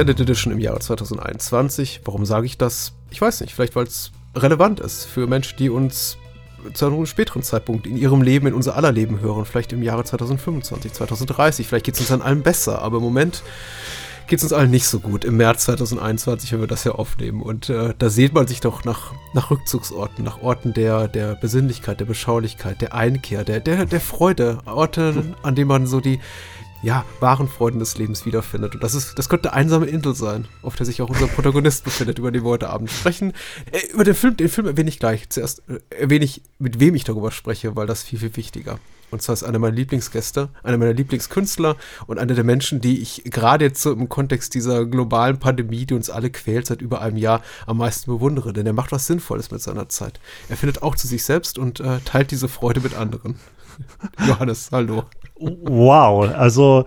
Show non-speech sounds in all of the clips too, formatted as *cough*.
Extended Edition im Jahre 2021. Warum sage ich das? Ich weiß nicht, vielleicht weil es relevant ist für Menschen, die uns zu einem späteren Zeitpunkt in ihrem Leben, in unser aller Leben hören. Vielleicht im Jahre 2025, 2030. Vielleicht geht es uns dann allen besser. Aber im Moment geht es uns allen nicht so gut. Im März 2021, wenn wir das ja aufnehmen. Und äh, da sieht man sich doch nach, nach Rückzugsorten, nach Orten der, der Besinnlichkeit, der Beschaulichkeit, der Einkehr, der, der, der Freude. Orte, an denen man so die, ja, wahren Freuden des Lebens wiederfindet. Und das ist, das könnte einsame Insel sein, auf der sich auch unser Protagonist befindet, über den wir heute Abend sprechen. Äh, über den Film, den Film erwähne ich gleich. Zuerst äh, erwähne ich, mit wem ich darüber spreche, weil das viel, viel wichtiger. Und zwar ist einer meiner Lieblingsgäste, einer meiner Lieblingskünstler und einer der Menschen, die ich gerade jetzt so im Kontext dieser globalen Pandemie, die uns alle quält seit über einem Jahr, am meisten bewundere. Denn er macht was Sinnvolles mit seiner Zeit. Er findet auch zu sich selbst und äh, teilt diese Freude mit anderen. *laughs* Johannes, hallo. Wow, also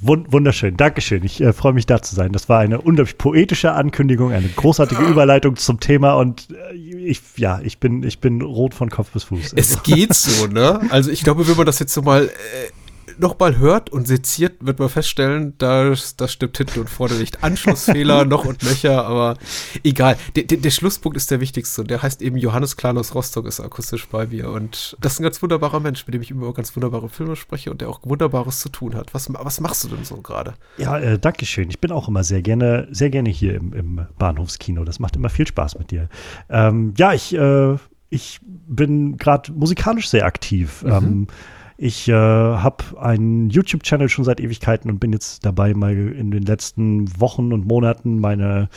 wunderschön. Dankeschön. Ich äh, freue mich da zu sein. Das war eine unglaublich poetische Ankündigung, eine großartige *laughs* Überleitung zum Thema und äh, ich, ja, ich bin, ich bin rot von Kopf bis Fuß. Es geht so, ne? Also ich glaube, wenn man das jetzt so mal äh, nochmal hört und seziert, wird man feststellen, das, das stimmt hinten und vorne nicht. Anschlussfehler *laughs* noch und nöcher, aber egal. Der, der, der Schlusspunkt ist der wichtigste. Der heißt eben Johannes aus Rostock ist akustisch bei mir. Und das ist ein ganz wunderbarer Mensch, mit dem ich über ganz wunderbare Filme spreche und der auch Wunderbares zu tun hat. Was, was machst du denn so gerade? Ja, äh, danke schön. Ich bin auch immer sehr gerne, sehr gerne hier im, im Bahnhofskino. Das macht immer viel Spaß mit dir. Ähm, ja, ich, äh, ich bin gerade musikalisch sehr aktiv. Mhm. Ähm, ich äh, habe einen YouTube-Channel schon seit Ewigkeiten und bin jetzt dabei, mal in den letzten Wochen und Monaten meine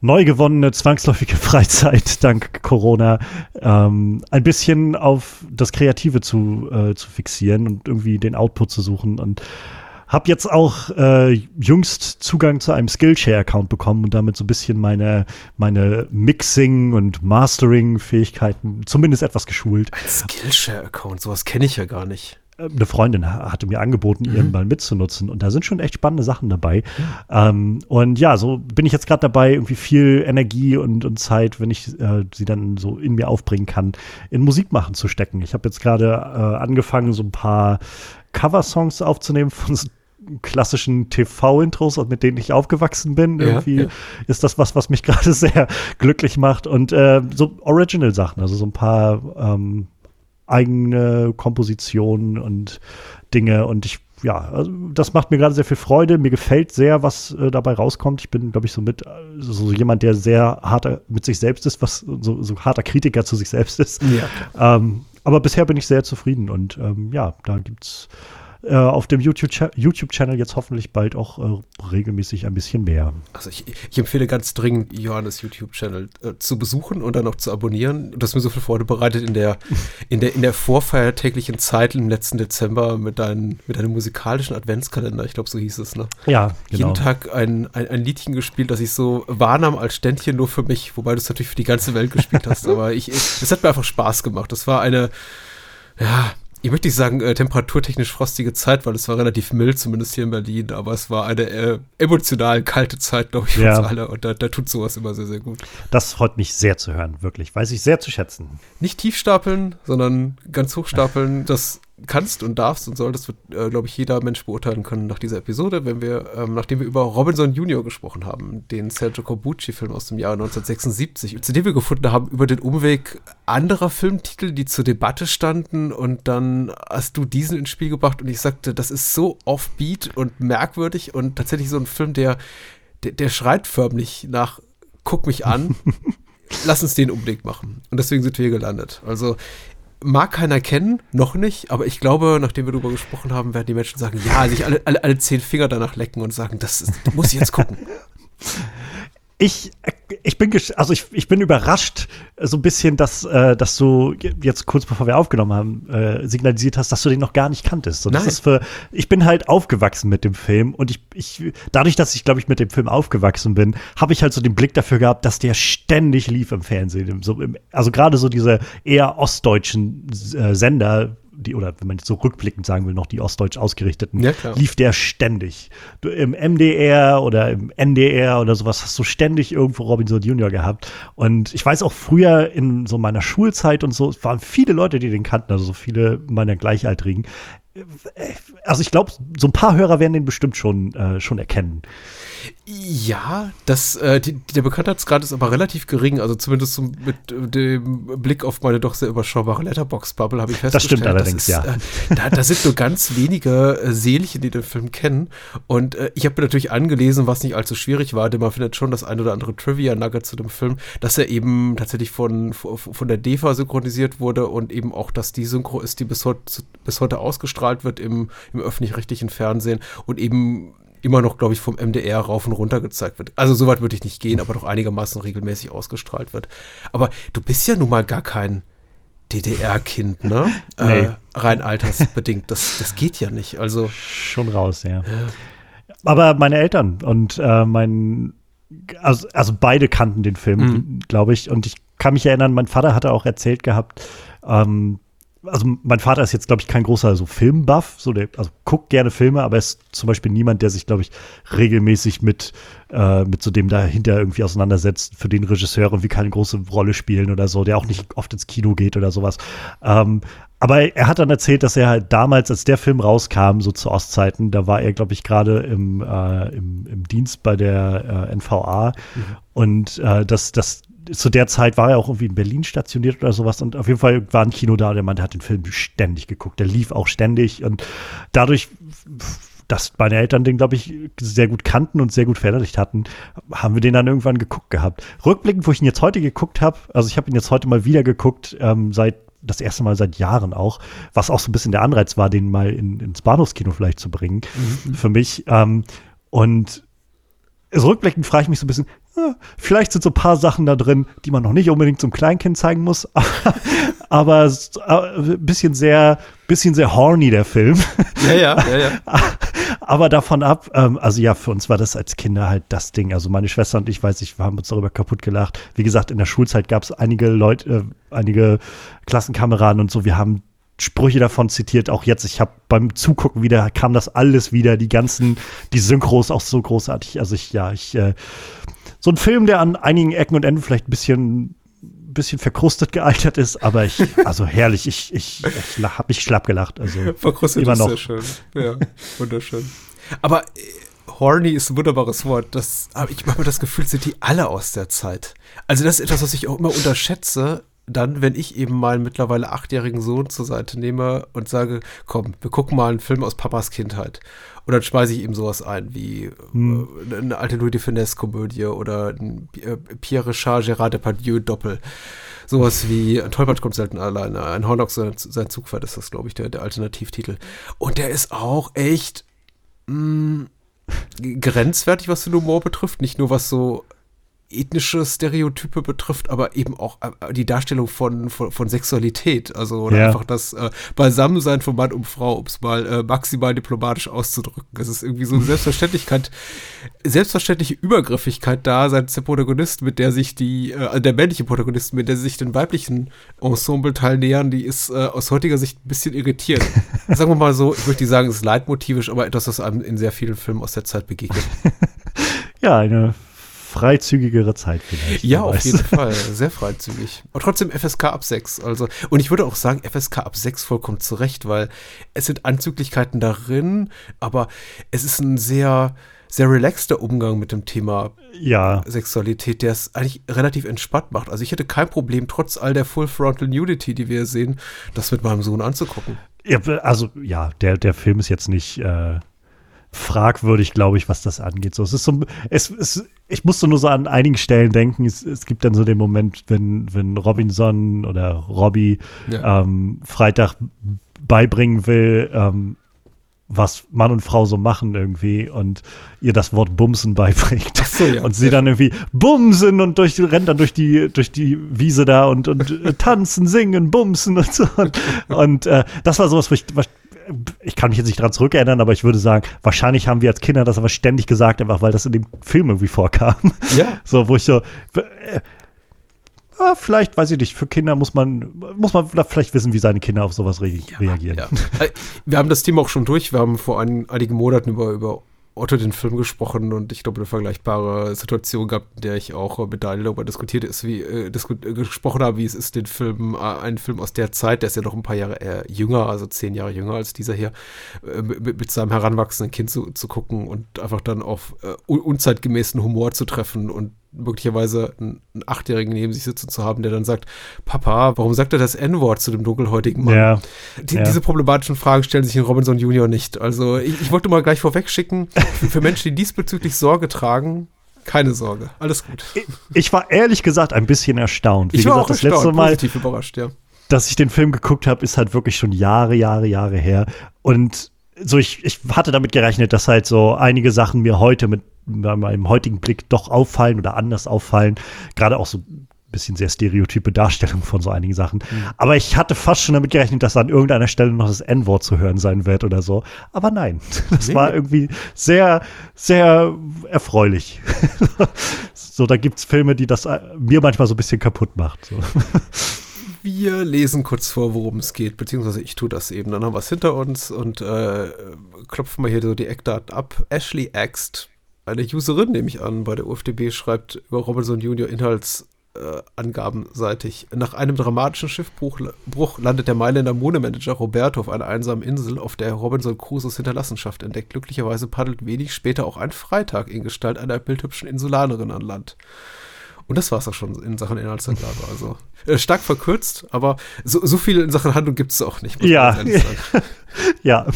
neu gewonnene zwangsläufige *laughs* Freizeit dank Corona ähm, ein bisschen auf das Kreative zu, äh, zu fixieren und irgendwie den Output zu suchen. Und hab jetzt auch äh, jüngst Zugang zu einem Skillshare-Account bekommen und damit so ein bisschen meine, meine Mixing- und Mastering-Fähigkeiten zumindest etwas geschult. Ein Skillshare-Account, sowas kenne ich ja gar nicht eine Freundin hatte mir angeboten, mhm. ihren mal mitzunutzen. Und da sind schon echt spannende Sachen dabei. Ja. Ähm, und ja, so bin ich jetzt gerade dabei, irgendwie viel Energie und, und Zeit, wenn ich äh, sie dann so in mir aufbringen kann, in Musik machen zu stecken. Ich habe jetzt gerade äh, angefangen, so ein paar Coversongs aufzunehmen von klassischen TV-Intros, mit denen ich aufgewachsen bin. Ja, Irgendwie ja. ist das was, was mich *laughs* gerade sehr glücklich macht. Und äh, so Original-Sachen, also so ein paar ähm, eigene Kompositionen und Dinge. Und ich, ja, also das macht mir gerade sehr viel Freude. Mir gefällt sehr, was äh, dabei rauskommt. Ich bin, glaube ich, so mit so jemand, der sehr harter mit sich selbst ist, was so, so harter Kritiker zu sich selbst ist. Ja. Ähm, aber bisher bin ich sehr zufrieden und ähm, ja, da gibt's äh, auf dem YouTube-Channel YouTube jetzt hoffentlich bald auch äh, regelmäßig ein bisschen mehr. Also ich, ich empfehle ganz dringend, Johannes YouTube-Channel äh, zu besuchen und dann auch zu abonnieren. Du hast mir so viel Freude bereitet in der, *laughs* in der, in der vorfeiertäglichen Zeit im letzten Dezember mit, dein, mit deinem musikalischen Adventskalender. Ich glaube, so hieß es, ne? Ja, genau. Jeden Tag ein, ein, ein Liedchen gespielt, das ich so wahrnahm als Ständchen nur für mich, wobei du es natürlich für die ganze Welt gespielt hast. *laughs* Aber ich, es hat mir einfach Spaß gemacht. Das war eine, ja, ich möchte nicht sagen, äh, temperaturtechnisch frostige Zeit, weil es war relativ mild, zumindest hier in Berlin, aber es war eine äh, emotional kalte Zeit, glaube ich, für ja. uns alle. Und da, da, tut sowas immer sehr, sehr gut. Das freut mich sehr zu hören, wirklich. Weiß ich sehr zu schätzen. Nicht tief stapeln, sondern ganz hoch stapeln. Das kannst und darfst und solltest, wird, äh, glaube ich, jeder Mensch beurteilen können nach dieser Episode, wenn wir, ähm, nachdem wir über Robinson Junior gesprochen haben, den Sergio Corbucci-Film aus dem Jahr 1976, zu dem wir gefunden haben, über den Umweg anderer Filmtitel, die zur Debatte standen und dann hast du diesen ins Spiel gebracht und ich sagte, das ist so offbeat und merkwürdig und tatsächlich so ein Film, der, der, der schreit förmlich nach, guck mich an. *laughs* lass uns den unbedingt machen. Und deswegen sind wir hier gelandet. Also mag keiner kennen, noch nicht, aber ich glaube, nachdem wir darüber gesprochen haben, werden die Menschen sagen, ja, sich alle, alle, alle zehn Finger danach lecken und sagen, das, ist, das muss ich jetzt gucken. *laughs* Ich, ich bin also ich, ich bin überrascht so ein bisschen, dass, äh, dass du jetzt kurz bevor wir aufgenommen haben äh, signalisiert hast, dass du den noch gar nicht kanntest. Und das ist für ich bin halt aufgewachsen mit dem Film und ich, ich dadurch, dass ich glaube ich mit dem Film aufgewachsen bin, habe ich halt so den Blick dafür gehabt, dass der ständig lief im Fernsehen. So im, also gerade so diese eher ostdeutschen äh, Sender, die, oder wenn man jetzt so rückblickend sagen will, noch die ostdeutsch ausgerichteten, ja, lief der ständig. Du, Im MDR oder im NDR oder sowas hast du ständig irgendwo Robinson Junior gehabt. Und ich weiß auch früher in so meiner Schulzeit und so, es waren viele Leute, die den kannten, also so viele meiner Gleichaltrigen. Also ich glaube, so ein paar Hörer werden den bestimmt schon, äh, schon erkennen. Ja, das, äh, die, der Bekanntheitsgrad ist aber relativ gering. Also zumindest so mit äh, dem Blick auf meine doch sehr überschaubare Letterbox-Bubble habe ich festgestellt. Das stimmt allerdings, das ist, ja. Äh, da, da, sind nur ganz wenige äh, Seelchen, die den Film kennen. Und äh, ich habe mir natürlich angelesen, was nicht allzu schwierig war, denn man findet schon das ein oder andere Trivia-Nugget zu dem Film, dass er eben tatsächlich von, von der DEFA synchronisiert wurde und eben auch, dass die Synchro ist, die bis heute, bis heute ausgestrahlt wird im, im öffentlich-rechtlichen Fernsehen und eben immer noch, glaube ich, vom MDR rauf und runter gezeigt wird. Also soweit würde ich nicht gehen, aber doch einigermaßen regelmäßig ausgestrahlt wird. Aber du bist ja nun mal gar kein DDR-Kind, ne? *laughs* Nee. Äh, rein altersbedingt. Das, das geht ja nicht. Also schon raus, ja. ja. Aber meine Eltern und äh, mein also, also beide kannten den Film, mhm. glaube ich. Und ich kann mich erinnern, mein Vater hatte auch erzählt gehabt, ähm, also mein Vater ist jetzt, glaube ich, kein großer so Filmbuff, so der, also guckt gerne Filme, aber ist zum Beispiel niemand, der sich, glaube ich, regelmäßig mit, äh, mit so dem dahinter irgendwie auseinandersetzt, für den Regisseure irgendwie keine große Rolle spielen oder so, der auch nicht oft ins Kino geht oder sowas. Ähm, aber er hat dann erzählt, dass er halt damals, als der Film rauskam, so zu Ostzeiten, da war er, glaube ich, gerade im, äh, im, im, Dienst bei der äh, NVA mhm. und äh, dass, dass zu der Zeit war er auch irgendwie in Berlin stationiert oder sowas und auf jeden Fall war ein Kino da, der Mann der hat den Film ständig geguckt. Der lief auch ständig und dadurch, dass meine Eltern den, glaube ich, sehr gut kannten und sehr gut verinnerlicht hatten, haben wir den dann irgendwann geguckt gehabt. Rückblickend, wo ich ihn jetzt heute geguckt habe, also ich habe ihn jetzt heute mal wieder geguckt, ähm, seit das erste Mal seit Jahren auch, was auch so ein bisschen der Anreiz war, den mal in, ins Bahnhofskino vielleicht zu bringen mhm. für mich. Ähm, und rückblickend frage ich mich so ein bisschen, vielleicht sind so ein paar Sachen da drin, die man noch nicht unbedingt zum Kleinkind zeigen muss, *laughs* aber, ein äh, bisschen sehr, bisschen sehr horny der Film. Ja, ja, ja, ja. *laughs* aber davon ab, ähm, also ja, für uns war das als Kinder halt das Ding. Also meine Schwester und ich, weiß ich, wir haben uns darüber kaputt gelacht. Wie gesagt, in der Schulzeit gab es einige Leute, äh, einige Klassenkameraden und so, wir haben Sprüche davon zitiert, auch jetzt. Ich habe beim Zugucken wieder, kam das alles wieder, die ganzen, die Synchros auch so großartig. Also ich, ja, ich, äh, so ein Film, der an einigen Ecken und Enden vielleicht ein bisschen, bisschen verkrustet gealtert ist, aber ich, *laughs* also herrlich, ich, ich, ich habe mich schlapp gelacht. Also verkrustet immer ist noch. sehr schön. Ja, wunderschön. Aber äh, horny ist ein wunderbares Wort. Das, aber ich habe das Gefühl, sind die alle aus der Zeit. Also das ist etwas, was ich auch immer unterschätze dann, wenn ich eben meinen mittlerweile achtjährigen Sohn zur Seite nehme und sage, komm, wir gucken mal einen Film aus Papas Kindheit. Und dann schmeiße ich ihm sowas ein, wie hm. äh, eine alte Louis de Finesse-Komödie oder ein äh, Pierre Richard, Gérard Depardieu-Doppel. Sowas wie ein Tollpatsch kommt selten alleine. Ein Hornock sein, sein Zugpferd ist das, glaube ich, der, der Alternativtitel. Und der ist auch echt mh, mm, grenzwertig, was den Humor betrifft. Nicht nur was so ethnische Stereotype betrifft, aber eben auch äh, die Darstellung von, von, von Sexualität. Also oder ja. einfach das äh, Beisammensein von Mann und Frau, um es mal äh, maximal diplomatisch auszudrücken. Es ist irgendwie so eine Selbstverständlichkeit, selbstverständliche Übergriffigkeit da, seitens der Protagonist, mit der sich die, äh, der männliche Protagonist, mit der sich den weiblichen Ensemble-Teil nähern, die ist äh, aus heutiger Sicht ein bisschen irritiert. *laughs* sagen wir mal so, ich möchte nicht sagen, es ist leitmotivisch, aber etwas, was einem in sehr vielen Filmen aus der Zeit begegnet. *laughs* ja, eine freizügigere Zeit vielleicht. Ja, auf jeden Fall. *laughs* Sehr freizügig. Und trotzdem FSK ab 6. Also, und ich würde auch sagen, FSK ab 6 vollkommen zurecht, weil es sind Anzüglichkeiten darin, aber es ist ein sehr, sehr relaxter Umgang mit dem Thema ja. Sexualität, der es eigentlich relativ entspannt macht. Also ich hätte kein Problem, trotz all der Full Frontal Nudity, die wir sehen, das mit meinem Sohn anzugucken. Ja, also ja, der, der Film ist jetzt nicht äh, fragwürdig, glaube ich, was das angeht. So, es ist so, es, es, ich musste nur so an einigen Stellen denken. Es, es gibt dann so den Moment, wenn, wenn Robinson oder Robbie ja. ähm, Freitag beibringen will, ähm, was Mann und Frau so machen irgendwie und ihr das Wort Bumsen beibringt. So, ja. Und sie dann irgendwie Bumsen und durch, rennt dann durch die, durch die Wiese da und, und äh, tanzen, singen, bumsen und so. Und, und äh, das war sowas, wo ich, was, ich kann mich jetzt nicht daran zurückerinnern, aber ich würde sagen, wahrscheinlich haben wir als Kinder das aber ständig gesagt, einfach weil das in dem Film irgendwie vorkam. Ja. *laughs* So, wo ich so, äh, ja, vielleicht, weiß ich nicht, für Kinder muss man, muss man vielleicht wissen, wie seine Kinder auf sowas re ja, reagieren. Ja. Äh, wir haben das Thema auch schon durch. Wir haben vor ein, einigen Monaten über, über Otto den Film gesprochen und ich glaube, eine vergleichbare Situation gab, in der ich auch mit Daniel darüber diskutiert ist, wie äh, äh, gesprochen habe, wie es ist, den Film, äh, einen Film aus der Zeit, der ist ja noch ein paar Jahre eher jünger, also zehn Jahre jünger als dieser hier, äh, mit, mit, seinem heranwachsenden Kind zu, zu gucken und einfach dann auf äh, unzeitgemäßen Humor zu treffen und möglicherweise einen, Achtjährigen neben sich sitzen zu haben, der dann sagt, Papa, warum sagt er das N-Wort zu dem dunkelhäutigen Mann? Ja, Die, ja. Diese problematischen Fragen stellen sich in Robinson Junior nicht. Also ich, ich wollte mal gleich vorweg schicken, für, für Menschen, die diesbezüglich Sorge tragen, keine Sorge, alles gut. Ich, ich war ehrlich gesagt ein bisschen erstaunt. Wie ich war gesagt, auch das erstaunt, letzte Mal, positiv überrascht, ja. dass ich den Film geguckt habe, ist halt wirklich schon Jahre, Jahre, Jahre her. Und so ich, ich hatte damit gerechnet, dass halt so einige Sachen mir heute mit meinem heutigen Blick doch auffallen oder anders auffallen. Gerade auch so ein bisschen sehr stereotype Darstellung von so einigen Sachen. Mhm. Aber ich hatte fast schon damit gerechnet, dass an irgendeiner Stelle noch das N-Wort zu hören sein wird oder so. Aber nein, *laughs* das Nee. war irgendwie sehr, sehr erfreulich. *laughs* so, da gibt's Filme, die das äh, mir manchmal so ein bisschen kaputt macht. So. Wir lesen kurz vor, worum es geht, beziehungsweise ich tue das eben. Dann haben wir es hinter uns und äh, klopfen mal hier so die Eckdaten ab. Ashley Axt, eine Userin, nehme ich an, bei der UFDB, schreibt über Robinson Junior Inhaltsangaben-seitig. Nach einem dramatischen Schiffbruch Bruch landet der Mailänder Monemanager Roberto auf einer einsamen Insel, auf der er Robinson Crusoes Hinterlassenschaft entdeckt. Glücklicherweise paddelt wenig später auch ein Freitag in Gestalt einer bildhübschen Insulanerin an Land. Und das war es auch schon in Sachen Inhaltsangabe. *laughs* Also äh, stark verkürzt, aber so, so viel in Sachen Handlung gibt es auch nicht. Ja. *laughs* Ja,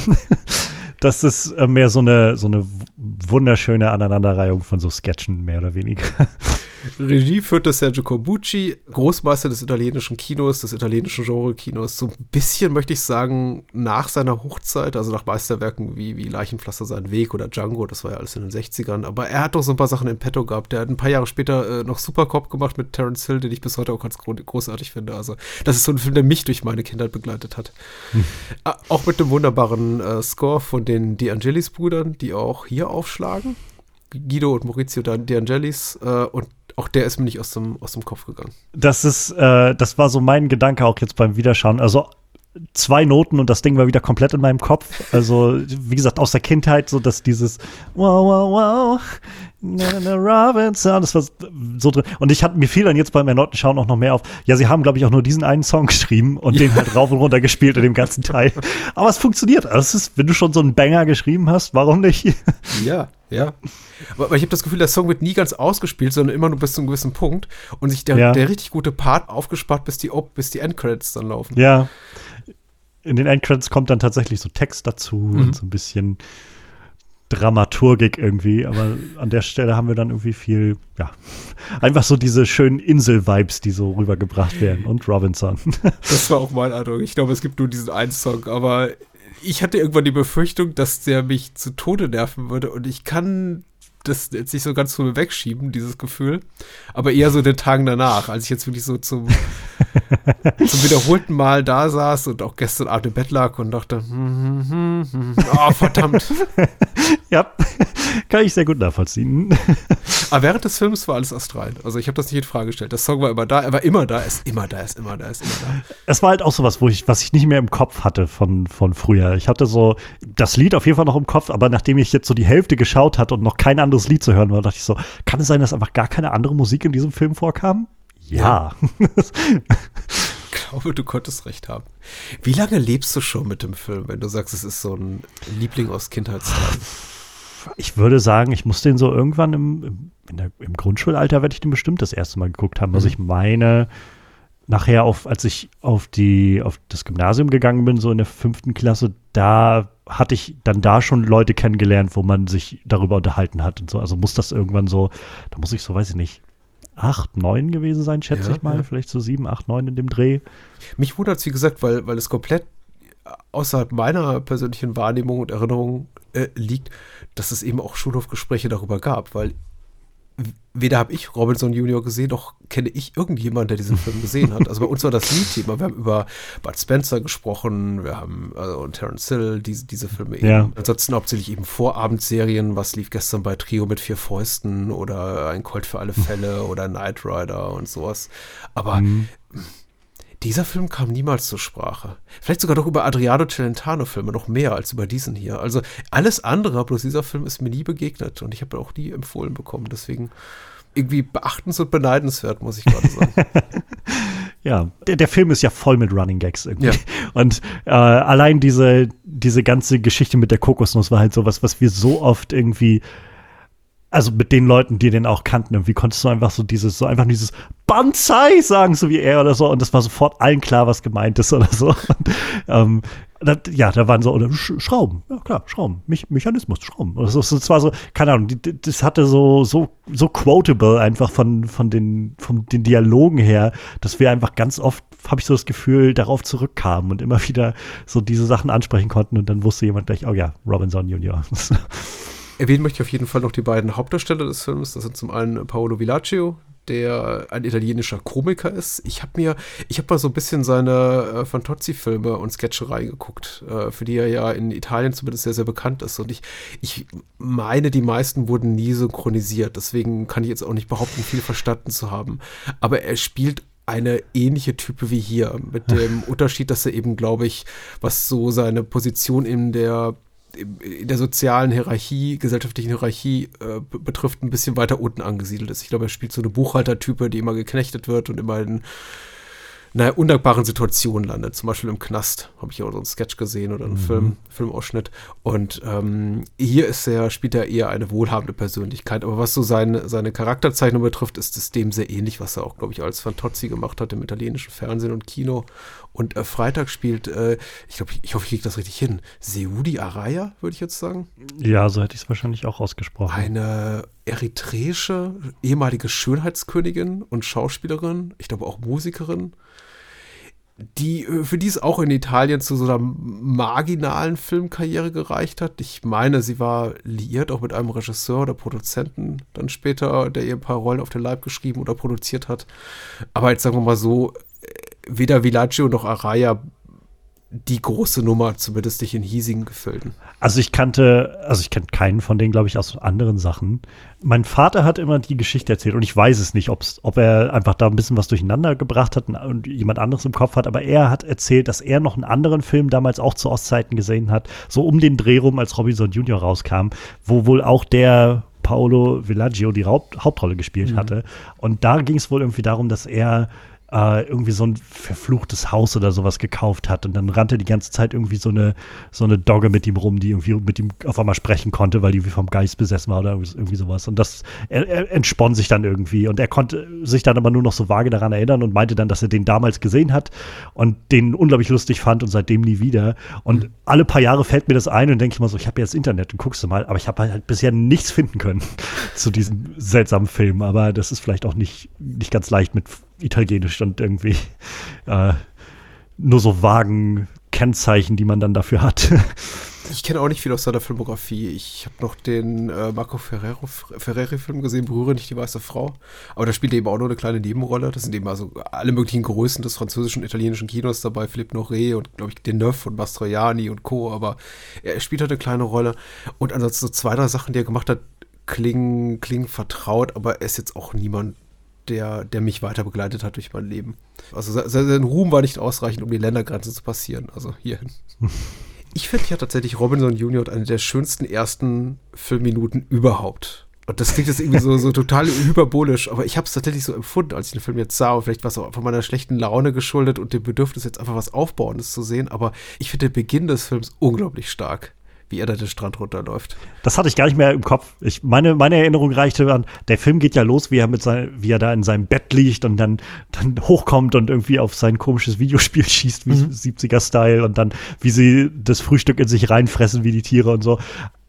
das ist äh, mehr so eine, so eine wunderschöne Aneinanderreihung von so Sketchen, mehr oder weniger. Regie führte Sergio Corbucci, Großmeister des italienischen Kinos, des italienischen Genre-Kinos. So ein bisschen möchte ich sagen, nach seiner Hochzeit, also nach Meisterwerken wie, wie Leichenpflaster sein Weg oder Django, das war ja alles in den 60ern. Aber er hat doch so ein paar Sachen in petto gehabt. Der hat ein paar Jahre später äh, noch Supercop gemacht mit Terence Hill, den ich bis heute auch ganz gro großartig finde. Also, das ist so ein Film, der mich durch meine Kindheit begleitet hat. Ah, Auch mit dem wunderbaren äh, Score von den De Angelis-Brüdern, die auch hier aufschlagen. Guido und Maurizio De Angelis. Äh, und auch der ist mir nicht aus dem, aus dem Kopf gegangen. Das ist, äh, das war so mein Gedanke auch jetzt beim Wiederschauen. Also zwei Noten und das Ding war wieder komplett in meinem Kopf. Also, wie gesagt, aus der Kindheit, so dass dieses Wow, wow, wow, na, Robinson, das war so drin. Und ich hatte mir fiel dann jetzt beim erneuten Schauen auch noch mehr auf. Ja, sie haben, glaube ich, auch nur diesen einen Song geschrieben und den halt rauf und runter gespielt in dem ganzen Teil. Aber es funktioniert. Also, es ist, wenn du schon so einen Banger geschrieben hast, warum nicht? Ja, ja. Aber, ich habe das Gefühl, der Song wird nie ganz ausgespielt, sondern immer nur bis zu einem gewissen Punkt. Und sich der, Ja. der richtig gute Part aufgespart, bis die, bis die Endcredits dann laufen. Ja. In den Endcredits kommt dann tatsächlich so Text dazu und so ein bisschen Dramaturgik irgendwie, aber an der Stelle haben wir dann irgendwie viel, ja, einfach so diese schönen Insel-Vibes, die so rübergebracht werden und Robinson. *laughs* Das war auch mein Eindruck. Ich glaube, es gibt nur diesen einen Song, aber ich hatte irgendwann die Befürchtung, dass der mich zu Tode nerven würde und ich kann das jetzt nicht so ganz von mir wegschieben, dieses Gefühl, aber eher so in den Tagen danach, als ich jetzt wirklich so zum, *laughs* zum wiederholten Mal da saß und auch gestern Abend im Bett lag und dachte, hm, hm, hm, hm, oh, verdammt. *laughs* *laughs* ja, kann ich sehr gut nachvollziehen. Aber während des Films war alles astrein. Also ich habe das nicht in Frage gestellt. Der Song war immer da, er war immer da, er ist immer da, er ist immer da, er ist immer da. Es war halt auch sowas, wo ich, was ich nicht mehr im Kopf hatte von, von früher. Ich hatte so das Lied auf jeden Fall noch im Kopf, aber nachdem ich jetzt so die Hälfte geschaut hatte und noch kein anderes Lied zu hören war, dachte ich so, kann es sein, dass einfach gar keine andere Musik in diesem Film vorkam? Ja. Ich *laughs* glaube, du konntest recht haben. Wie lange lebst du schon mit dem Film, wenn du sagst, es ist so ein Liebling aus Kindheitstagen? Ich würde sagen, ich muss den so irgendwann im, der, im Grundschulalter werde ich den bestimmt das erste Mal geguckt haben. Also ich meine, nachher auf, als ich auf die, auf das Gymnasium gegangen bin, so in der fünften Klasse, da hatte ich dann da schon Leute kennengelernt, wo man sich darüber unterhalten hat und so. Also muss das irgendwann so, da muss ich so, weiß ich nicht, acht, neun gewesen sein, schätze Ja, ich mal. ja. Vielleicht so sieben, acht, neun in dem Dreh. Mich wundert es, wie gesagt, weil, weil es komplett außerhalb meiner persönlichen Wahrnehmung und Erinnerung äh, liegt, dass es eben auch Schulhofgespräche darüber gab, weil weder habe ich Robinson Junior gesehen, noch kenne ich irgendjemanden, der diesen Film gesehen hat. Also bei uns war das nie Thema. Wir haben über Bud Spencer gesprochen, wir haben also und Terence Hill, diese, diese Filme eben. Ja. Ansonsten hauptsächlich eben Vorabendserien, was lief gestern bei Trio mit vier Fäusten oder ein Colt für alle Fälle oder Knight Rider und sowas. Aber Mhm. Dieser Film kam niemals zur Sprache. Vielleicht sogar doch über Adriano Celentano-Filme noch mehr als über diesen hier. Also alles andere, bloß dieser Film ist mir nie begegnet und ich habe auch nie empfohlen bekommen. Deswegen irgendwie beachtens- und beneidenswert, muss ich gerade sagen. *laughs* ja, der, der, Film ist ja voll mit Running Gags irgendwie. Ja. Und äh, allein diese, diese ganze Geschichte mit der Kokosnuss war halt sowas, was wir so oft irgendwie also mit den Leuten, die den auch kannten, irgendwie konntest du einfach so dieses, so einfach dieses Banzai sagen, so wie er oder so, und das war sofort allen klar, was gemeint ist oder so. *laughs* Und, ähm, das, ja, da waren so, oder Sch Schrauben, ja klar, Schrauben, Me Mechanismus, Schrauben. Oder so, das war so, keine Ahnung, das hatte so, so, so quotable einfach von, von den, von den Dialogen her, dass wir einfach ganz oft, habe ich so das Gefühl, darauf zurückkamen und immer wieder so diese Sachen ansprechen konnten und dann wusste jemand gleich, oh ja, Robinson Junior. *laughs* Erwähnen möchte ich auf jeden Fall noch die beiden Hauptdarsteller des Films. Das sind zum einen Paolo Villaccio, der ein italienischer Komiker ist. Ich habe mir, ich habe mal so ein bisschen seine äh, Fantozzi-Filme und Sketche reingeguckt, äh, für die er ja in Italien zumindest sehr, sehr bekannt ist. Und ich, ich meine, die meisten wurden nie synchronisiert. Deswegen kann ich jetzt auch nicht behaupten, viel verstanden zu haben. Aber er spielt eine ähnliche Type wie hier, mit dem *laughs* Unterschied, dass er eben, glaube ich, was so seine Position in der in der sozialen Hierarchie, gesellschaftlichen Hierarchie äh, betrifft, ein bisschen weiter unten angesiedelt ist. Ich glaube, er spielt so eine Buchhaltertype, die immer geknechtet wird und immer in naja, undankbaren Situationen landet. Zum Beispiel im Knast habe ich ja auch so einen Sketch gesehen oder einen mhm. Film, Filmausschnitt. Und ähm, hier ist er, spielt er eher eine wohlhabende Persönlichkeit. Aber was so seine, seine Charakterzeichnung betrifft, ist es dem sehr ähnlich, was er auch, glaube ich, als Fantozzi gemacht hat im italienischen Fernsehen und Kino. Und äh, Freitag spielt, äh, ich glaube, ich, ich hoffe, ich kriege das richtig hin, Seudi Araya, würde ich jetzt sagen. Ja, so hätte ich es wahrscheinlich auch ausgesprochen. Eine eritreische ehemalige Schönheitskönigin und Schauspielerin, ich glaube auch Musikerin die äh, für die es auch in Italien zu so einer marginalen Filmkarriere gereicht hat. Ich meine, sie war liiert auch mit einem Regisseur oder Produzenten dann später, der ihr ein paar Rollen auf den Leib geschrieben oder produziert hat. Aber jetzt sagen wir mal so, weder Villaggio noch Araya die große Nummer, zumindest nicht in hiesigen Gefilden. Also ich kannte, also ich kenne keinen von denen, glaube ich, aus anderen Sachen. Mein Vater hat immer die Geschichte erzählt und ich weiß es nicht, ob's, ob er einfach da ein bisschen was durcheinander gebracht hat und jemand anderes im Kopf hat, aber er hat erzählt, dass er noch einen anderen Film damals auch zu Ostzeiten gesehen hat, so um den Dreh rum, als Robinson Junior rauskam, wo wohl auch der Paolo Villaggio die Haupt Hauptrolle gespielt mhm. hatte. Und da ging es wohl irgendwie darum, dass er äh, irgendwie so ein verfluchtes Haus oder sowas gekauft hat. Und dann rannte die ganze Zeit irgendwie so eine so eine Dogge mit ihm rum, die irgendwie mit ihm auf einmal sprechen konnte, weil die wie vom Geist besessen war oder irgendwie sowas. Und das er, er entspann sich dann irgendwie. Und er konnte sich dann aber nur noch so vage daran erinnern und meinte dann, dass er den damals gesehen hat und den unglaublich lustig fand und seitdem nie wieder. Und mhm. alle paar Jahre fällt mir das ein und denke ich mal so, ich habe jetzt Internet und guckst du mal, aber ich habe halt bisher nichts finden können *laughs* zu diesem seltsamen Film, aber das ist vielleicht auch nicht nicht ganz leicht mit Italienisch und irgendwie *laughs* äh, nur so vagen Kennzeichen, die man dann dafür hat. *laughs* Ich kenne auch nicht viel aus seiner Filmografie. Ich habe noch den äh, Marco Ferreri-Film gesehen, Berühre nicht die weiße Frau. Aber da spielt er eben auch nur eine kleine Nebenrolle. Das sind eben also alle möglichen Größen des französischen und italienischen Kinos dabei. Philippe Noré und, glaube ich, Deneuve und Mastroianni und Co. Aber er spielt halt eine kleine Rolle. Und ansonsten so zwei, drei Sachen, die er gemacht hat, klingen, klingen vertraut, aber er ist jetzt auch niemand, der, der mich weiter begleitet hat durch mein Leben. Also sein Ruhm war nicht ausreichend, um die Ländergrenze zu passieren. Also hierhin. *laughs* Ich finde ja tatsächlich Robinson Junior eine der schönsten ersten Filmminuten überhaupt. Und das klingt jetzt irgendwie so, so total hyperbolisch, aber ich habe es tatsächlich so empfunden, als ich den Film jetzt sah. Und vielleicht war es auch von meiner schlechten Laune geschuldet und dem Bedürfnis, jetzt einfach was Aufbauendes zu sehen. Aber ich finde den Beginn des Films unglaublich stark wie er da den Strand runterläuft. Das hatte ich gar nicht mehr im Kopf. Ich, meine, meine Erinnerung reichte an, der Film geht ja los, wie er mit sein, wie er da in seinem Bett liegt und dann, dann hochkommt und irgendwie auf sein komisches Videospiel *laughs* schießt, wie mhm. 70er-Style und dann, wie sie das Frühstück in sich reinfressen, wie die Tiere und so.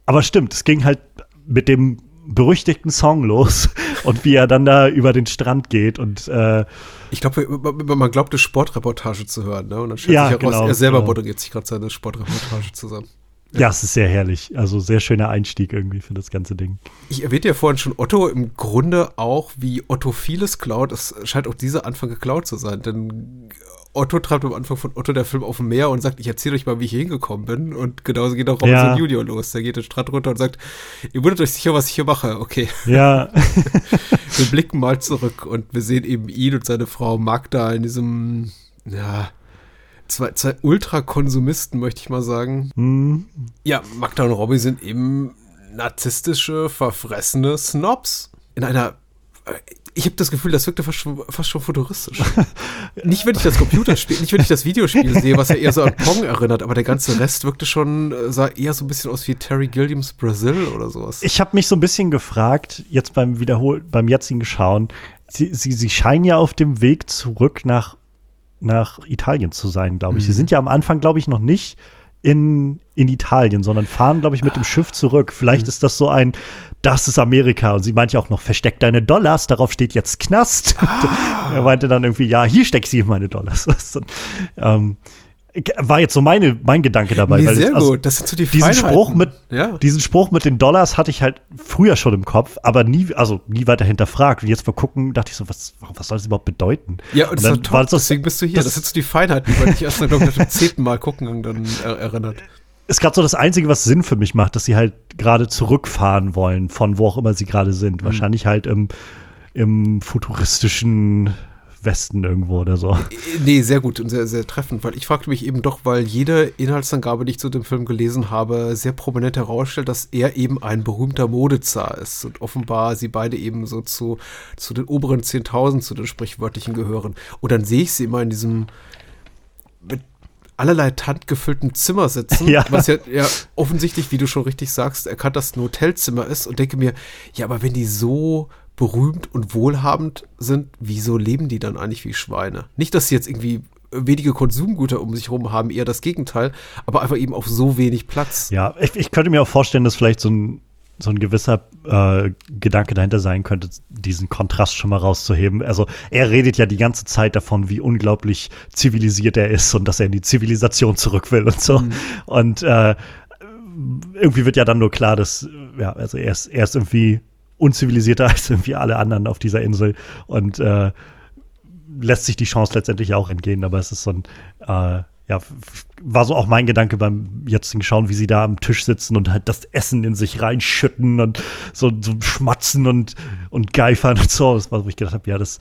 Aber stimmt, es ging halt mit dem berüchtigten Song los *laughs* und wie er dann da über den Strand geht und äh, ich glaube, man glaubt, eine Sportreportage zu hören, ne? Und dann stellt ja, sich heraus, genau, er selber genau. moderiert sich gerade seine Sportreportage zusammen. Ja, es ist sehr herrlich. Also sehr schöner Einstieg irgendwie für das ganze Ding. Ich erwähnte ja vorhin schon Otto im Grunde auch, wie Otto vieles klaut. Es scheint auch dieser Anfang geklaut zu sein, denn Otto treibt am Anfang von Otto der Film auf dem Meer und sagt, ich erzähle euch mal, wie ich hier hingekommen bin. Und genauso geht auch Robinson ja. Junior los. Der geht den Strand runter und sagt, ihr wundert euch sicher, was ich hier mache. Okay. Ja. *laughs* wir blicken mal zurück und wir sehen eben ihn und seine Frau Magda in diesem ja, zwei, zwei Ultrakonsumisten, möchte ich mal sagen. Mhm. Ja, Magda und Robbie sind eben narzisstische, verfressene Snobs. In einer ich habe das Gefühl, das wirkte fast schon, fast schon futuristisch. *laughs* nicht, wenn ich das Computerspiel, nicht, wenn ich das Videospiel sehe, was ja eher so an Pong erinnert, aber der ganze Rest wirkte schon, äh, sah eher so ein bisschen aus wie Terry Gilliams Brazil oder sowas. Ich habe mich so ein bisschen gefragt, jetzt beim Wiederhol beim jetzigen Schauen, sie, sie, sie scheinen ja auf dem Weg zurück nach, nach Italien zu sein, glaube ich. Mhm. Sie sind ja am Anfang, glaube ich, noch nicht in, in Italien, sondern fahren, glaube ich, mit dem Schiff zurück. Vielleicht mhm. ist das so ein, das ist Amerika. Und sie meinte auch noch, versteck deine Dollars, darauf steht jetzt Knast. *laughs* Ah. er meinte dann irgendwie, ja, hier steck sie meine Dollars. *laughs* ähm, war jetzt so meine, mein Gedanke dabei. Nee, weil sehr ich, also, gut, das sind so die diesen Spruch mit ja. Diesen Spruch mit den Dollars hatte ich halt früher schon im Kopf, aber nie, also nie weiter hinterfragt. Und jetzt mal gucken, dachte ich so, was, was soll das überhaupt bedeuten? Ja, und, und das ist top, das, deswegen bist du hier. Das, das sind so die Feinheiten, die man dich erst, glaube ich, zehnten Mal gucken dann erinnert ist gerade so das Einzige, was Sinn für mich macht, dass sie halt gerade zurückfahren wollen, von wo auch immer sie gerade sind. Mhm. Wahrscheinlich halt im, im futuristischen Westen irgendwo oder so. Äh, nee, sehr gut und sehr, sehr treffend, weil ich fragte mich eben doch, weil jede Inhaltsangabe, die ich zu dem Film gelesen habe, sehr prominent herausstellt, dass er eben ein berühmter Modezar ist und offenbar sie beide eben so zu, zu den oberen 10.000, zu den sprichwörtlichen gehören. Und dann sehe ich sie immer in diesem mit allerlei Tant gefüllten Zimmer sitzen, *laughs* ja. was ja, ja offensichtlich, wie du schon richtig sagst, erkannt, dass ein Hotelzimmer ist und denke mir, ja, aber wenn die so berühmt und wohlhabend sind, wieso leben die dann eigentlich wie Schweine? Nicht, dass sie jetzt irgendwie wenige Konsumgüter um sich herum haben, eher das Gegenteil, aber einfach eben auf so wenig Platz. Ja, ich, ich könnte mir auch vorstellen, dass vielleicht so ein so ein gewisser äh, Gedanke dahinter sein könnte, diesen Kontrast schon mal rauszuheben. Also er redet ja die ganze Zeit davon, wie unglaublich zivilisiert er ist und dass er in die Zivilisation zurück will und so. Mhm. Und äh, irgendwie wird ja dann nur klar, dass, ja, also er ist, er ist irgendwie unzivilisierter *laughs* als irgendwie alle anderen auf dieser Insel und äh, lässt sich die Chance letztendlich auch entgehen, aber es ist so ein äh, ja, war so auch mein Gedanke beim jetzigen Schauen, wie sie da am Tisch sitzen und halt das Essen in sich reinschütten und so, so schmatzen und, und geifern und so. Das war, wo ich gedacht habe, ja, das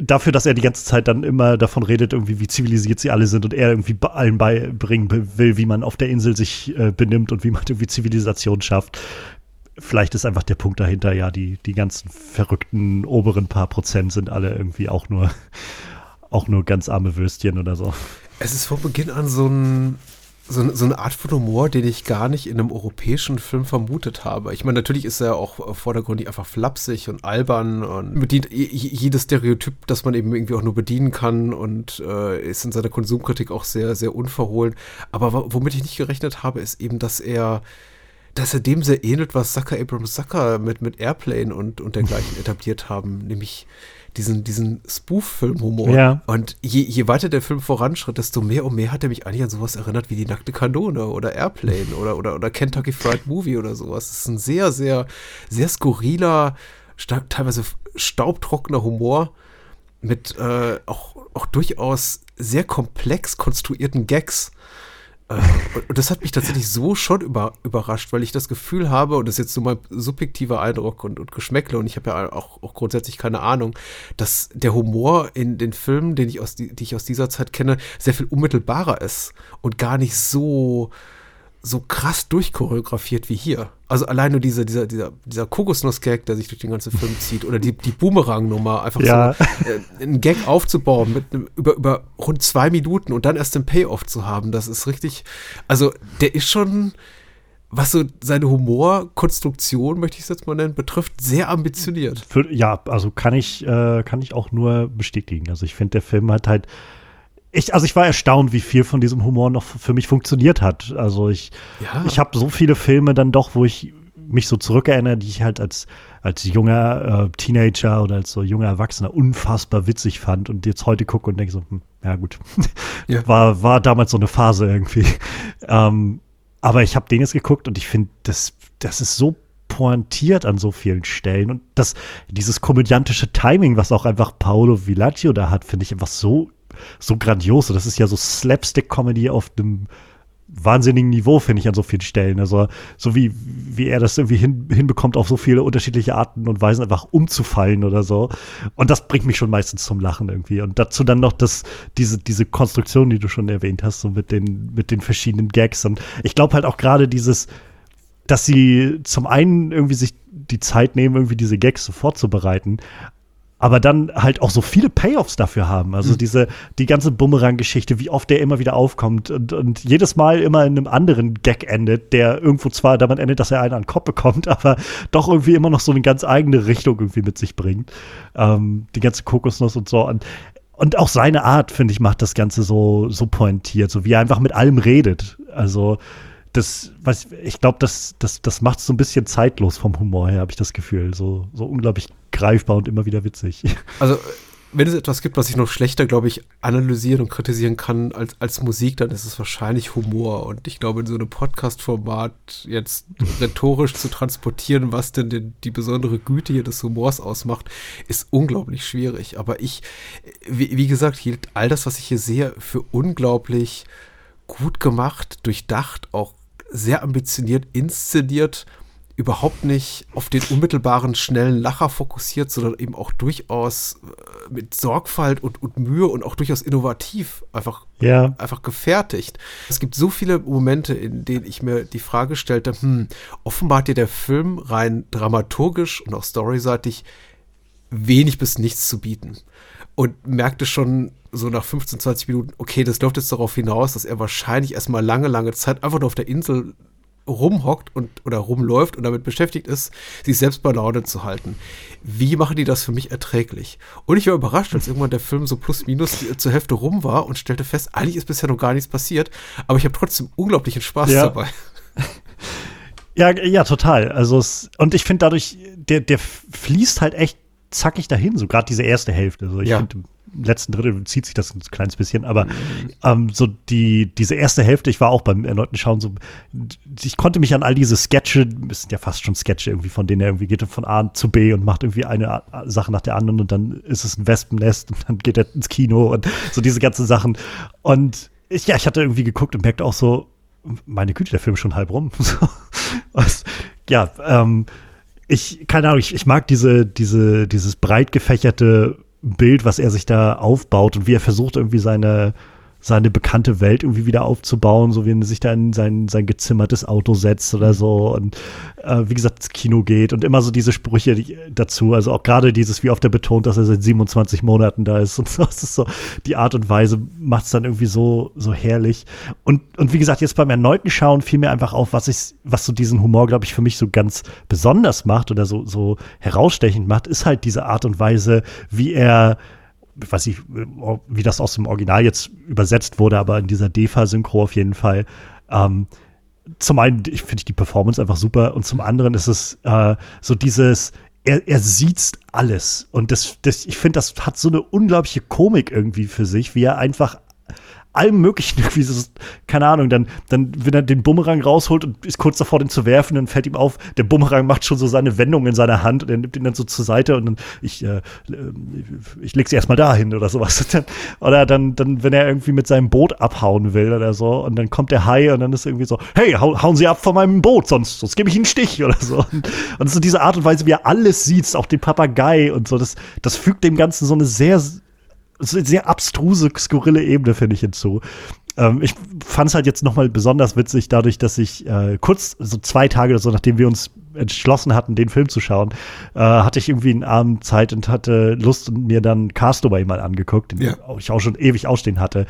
dafür, dass er die ganze Zeit dann immer davon redet, irgendwie, wie zivilisiert sie alle sind und er irgendwie allen beibringen will, wie man auf der Insel sich äh, benimmt und wie man irgendwie Zivilisation schafft. Vielleicht ist einfach der Punkt dahinter, ja, die, die ganzen verrückten oberen paar Prozent sind alle irgendwie auch nur, *laughs* auch nur ganz arme Würstchen oder so. Es ist von Beginn an so, ein, so, so eine Art von Humor, den ich gar nicht in einem europäischen Film vermutet habe. Ich meine, natürlich ist er auch vordergründig einfach flapsig und albern und bedient jedes Stereotyp, das man eben irgendwie auch nur bedienen kann und äh, ist in seiner Konsumkritik auch sehr, sehr unverhohlen. Aber womit ich nicht gerechnet habe, ist eben, dass er dass er dem sehr ähnelt, was Zucker Abrams Zucker mit, mit Airplane und, und dergleichen *laughs* etabliert haben, nämlich diesen, diesen Spoof-Film-Humor. Ja. Und je, je weiter der Film voranschritt, desto mehr und mehr hat er mich eigentlich an sowas erinnert wie die nackte Kanone oder Airplane oder, oder, oder Kentucky Fried Movie oder sowas. Das ist ein sehr, sehr, sehr skurriler, teilweise staubtrockener Humor mit äh, auch, auch durchaus sehr komplex konstruierten Gags. Äh, und das hat mich tatsächlich so schon über, überrascht, weil ich das Gefühl habe, und das ist jetzt so mein subjektiver Eindruck und, und Geschmäckle, und ich habe ja auch, auch grundsätzlich keine Ahnung, dass der Humor in den Filmen, den ich aus die, die ich aus dieser Zeit kenne, sehr viel unmittelbarer ist und gar nicht so so krass durchchoreografiert wie hier. Also allein nur dieser, dieser, dieser, dieser Kokosnuss-Gag, der sich durch den ganzen Film zieht, oder die, die Boomerang-Nummer, einfach ja. so äh, einen Gag aufzubauen mit einem, über, über rund zwei Minuten und dann erst den Payoff zu haben, das ist richtig, also der ist schon, was so seine Humorkonstruktion, möchte ich es jetzt mal nennen, betrifft, sehr ambitioniert. Für, ja, also kann ich, äh, kann ich auch nur bestätigen. Also ich finde, der Film hat halt ich, also ich war erstaunt, wie viel von diesem Humor noch für mich funktioniert hat. Also ich, ja. ich habe so viele Filme dann doch, wo ich mich so zurückerinnere, die ich halt als, als junger äh, Teenager oder als so junger Erwachsener unfassbar witzig fand und jetzt heute gucke und denke so, hm, ja gut, ja. *laughs* war, war damals so eine Phase irgendwie. *laughs* ähm, aber ich habe den jetzt geguckt und ich finde, das, das ist so pointiert an so vielen Stellen und das, dieses komödiantische Timing, was auch einfach Paolo Villaggio da hat, finde ich einfach so so grandios. Das ist ja so Slapstick-Comedy auf dem wahnsinnigen Niveau, finde ich, an so vielen Stellen. Also, so wie, wie er das irgendwie hin, hinbekommt, auf so viele unterschiedliche Arten und Weisen einfach umzufallen oder so. Und das bringt mich schon meistens zum Lachen irgendwie. Und dazu dann noch das, diese, diese Konstruktion, die du schon erwähnt hast, so mit den, mit den verschiedenen Gags. Und ich glaube halt auch gerade dieses, dass sie zum einen irgendwie sich die Zeit nehmen, irgendwie diese Gags so vorzubereiten, aber dann halt auch so viele Payoffs dafür haben. Also mhm. diese, die ganze Bumerang-Geschichte, wie oft der immer wieder aufkommt und, und jedes Mal immer in einem anderen Gag endet, der irgendwo zwar damit endet, dass er einen an den Kopf bekommt, *laughs* aber doch irgendwie immer noch so eine ganz eigene Richtung irgendwie mit sich bringt. Ähm, die ganze Kokosnuss und so. Und, und auch seine Art, finde ich, macht das Ganze so, so pointiert, so wie er einfach mit allem redet. Also, das, was, ich glaube, das, das, das macht es so ein bisschen zeitlos vom Humor her, habe ich das Gefühl. So, so unglaublich greifbar und immer wieder witzig. *laughs* Also, wenn es etwas gibt, was ich noch schlechter, glaube ich, analysieren und kritisieren kann als, als Musik, dann ist es wahrscheinlich Humor. Und ich glaube, in so einem Podcast-Format jetzt rhetorisch zu transportieren, was denn die, die besondere Güte hier des Humors ausmacht, ist unglaublich schwierig. Aber ich, wie, wie gesagt, hielt all das, was ich hier sehe, für unglaublich gut gemacht, durchdacht, auch sehr ambitioniert inszeniert, überhaupt nicht auf den unmittelbaren, schnellen Lacher fokussiert, sondern eben auch durchaus äh, mit Sorgfalt und, und Mühe und auch durchaus innovativ einfach, ja. einfach gefertigt. Es gibt so viele Momente, in denen ich mir die Frage stellte, hm, offenbar hat dir der Film rein dramaturgisch und auch storyseitig wenig bis nichts zu bieten. Und merkte schon so nach 15, 20 Minuten, okay, das läuft jetzt darauf hinaus, dass er wahrscheinlich erstmal lange, lange Zeit einfach nur auf der Insel rumhockt und oder rumläuft und damit beschäftigt ist, sich selbst bei Laune zu halten. Wie machen die das für mich erträglich? Und ich war überrascht, als irgendwann der Film so plus minus zur Hälfte rum war und stellte fest, eigentlich ist bisher noch gar nichts passiert, aber ich habe trotzdem unglaublichen Spaß ja. dabei. *laughs* Ja, ja, total. Also es, und ich finde dadurch, der, der fließt halt echt zackig dahin, so gerade diese erste Hälfte. Also ich ja. finde, letzten Drittel zieht sich das ein kleines bisschen, aber mhm. ähm, so die, diese erste Hälfte, ich war auch beim erneuten Schauen so, ich konnte mich an all diese Sketche, es sind ja fast schon Sketche irgendwie, von denen er irgendwie geht von A zu B und macht irgendwie eine Sache nach der anderen und dann ist es ein Wespennest und dann geht er ins Kino und so diese ganzen Sachen. Und ich, ja, ich hatte irgendwie geguckt und merkte auch so, meine Güte, der Film ist schon halb rum. *laughs* Was, ja, ähm, ich, keine Ahnung, ich, ich mag diese, diese, dieses breit gefächerte Bild, was er sich da aufbaut und wie er versucht, irgendwie seine, seine bekannte Welt irgendwie wieder aufzubauen, so wie er sich da in sein, sein gezimmertes Auto setzt oder so und äh, wie gesagt ins Kino geht und immer so diese Sprüche die, dazu, also auch gerade dieses, wie oft er betont, dass er seit 27 Monaten da ist *laughs* und so, das ist so, die Art und Weise macht es dann irgendwie so, so herrlich. Und, und wie gesagt, jetzt beim erneuten Schauen fiel mir einfach auf, was ich, was so diesen Humor, glaube ich, für mich so ganz besonders macht oder so, so herausstechend macht, ist halt diese Art und Weise, wie er ich weiß nicht, wie das aus dem Original jetzt übersetzt wurde, aber in dieser DEFA-Synchro auf jeden Fall. Ähm, zum einen finde ich die Performance einfach super und zum anderen ist es äh, so dieses, er, er sieht alles und das, das ich finde, das hat so eine unglaubliche Komik irgendwie für sich, wie er einfach allem möglichen irgendwie so, keine Ahnung, dann, dann, wenn er den Bumerang rausholt und ist kurz davor, den zu werfen, dann fällt ihm auf, der Bumerang macht schon so seine Wendung in seiner Hand und er nimmt ihn dann so zur Seite und dann, ich, äh, ich leg sie erstmal dahin oder sowas. oder dann, dann, wenn er irgendwie mit seinem Boot abhauen will oder so und dann kommt der Hai und dann ist irgendwie so, hey, hau, hauen Sie ab von meinem Boot, sonst, sonst gebe ich Ihnen einen Stich oder so. Und, und so diese Art und Weise, wie er alles sieht, auch den Papagei und so, das, das fügt dem Ganzen so eine sehr sehr abstruse, skurrile Ebene, finde ich hinzu. Ähm, ich fand es halt jetzt nochmal besonders witzig, dadurch, dass ich äh, kurz, so zwei Tage oder so, nachdem wir uns entschlossen hatten, den Film zu schauen, äh, hatte ich irgendwie einen Abend Zeit und hatte Lust und mir dann Castaway mal angeguckt, den ja. ich auch schon ewig ausstehen hatte.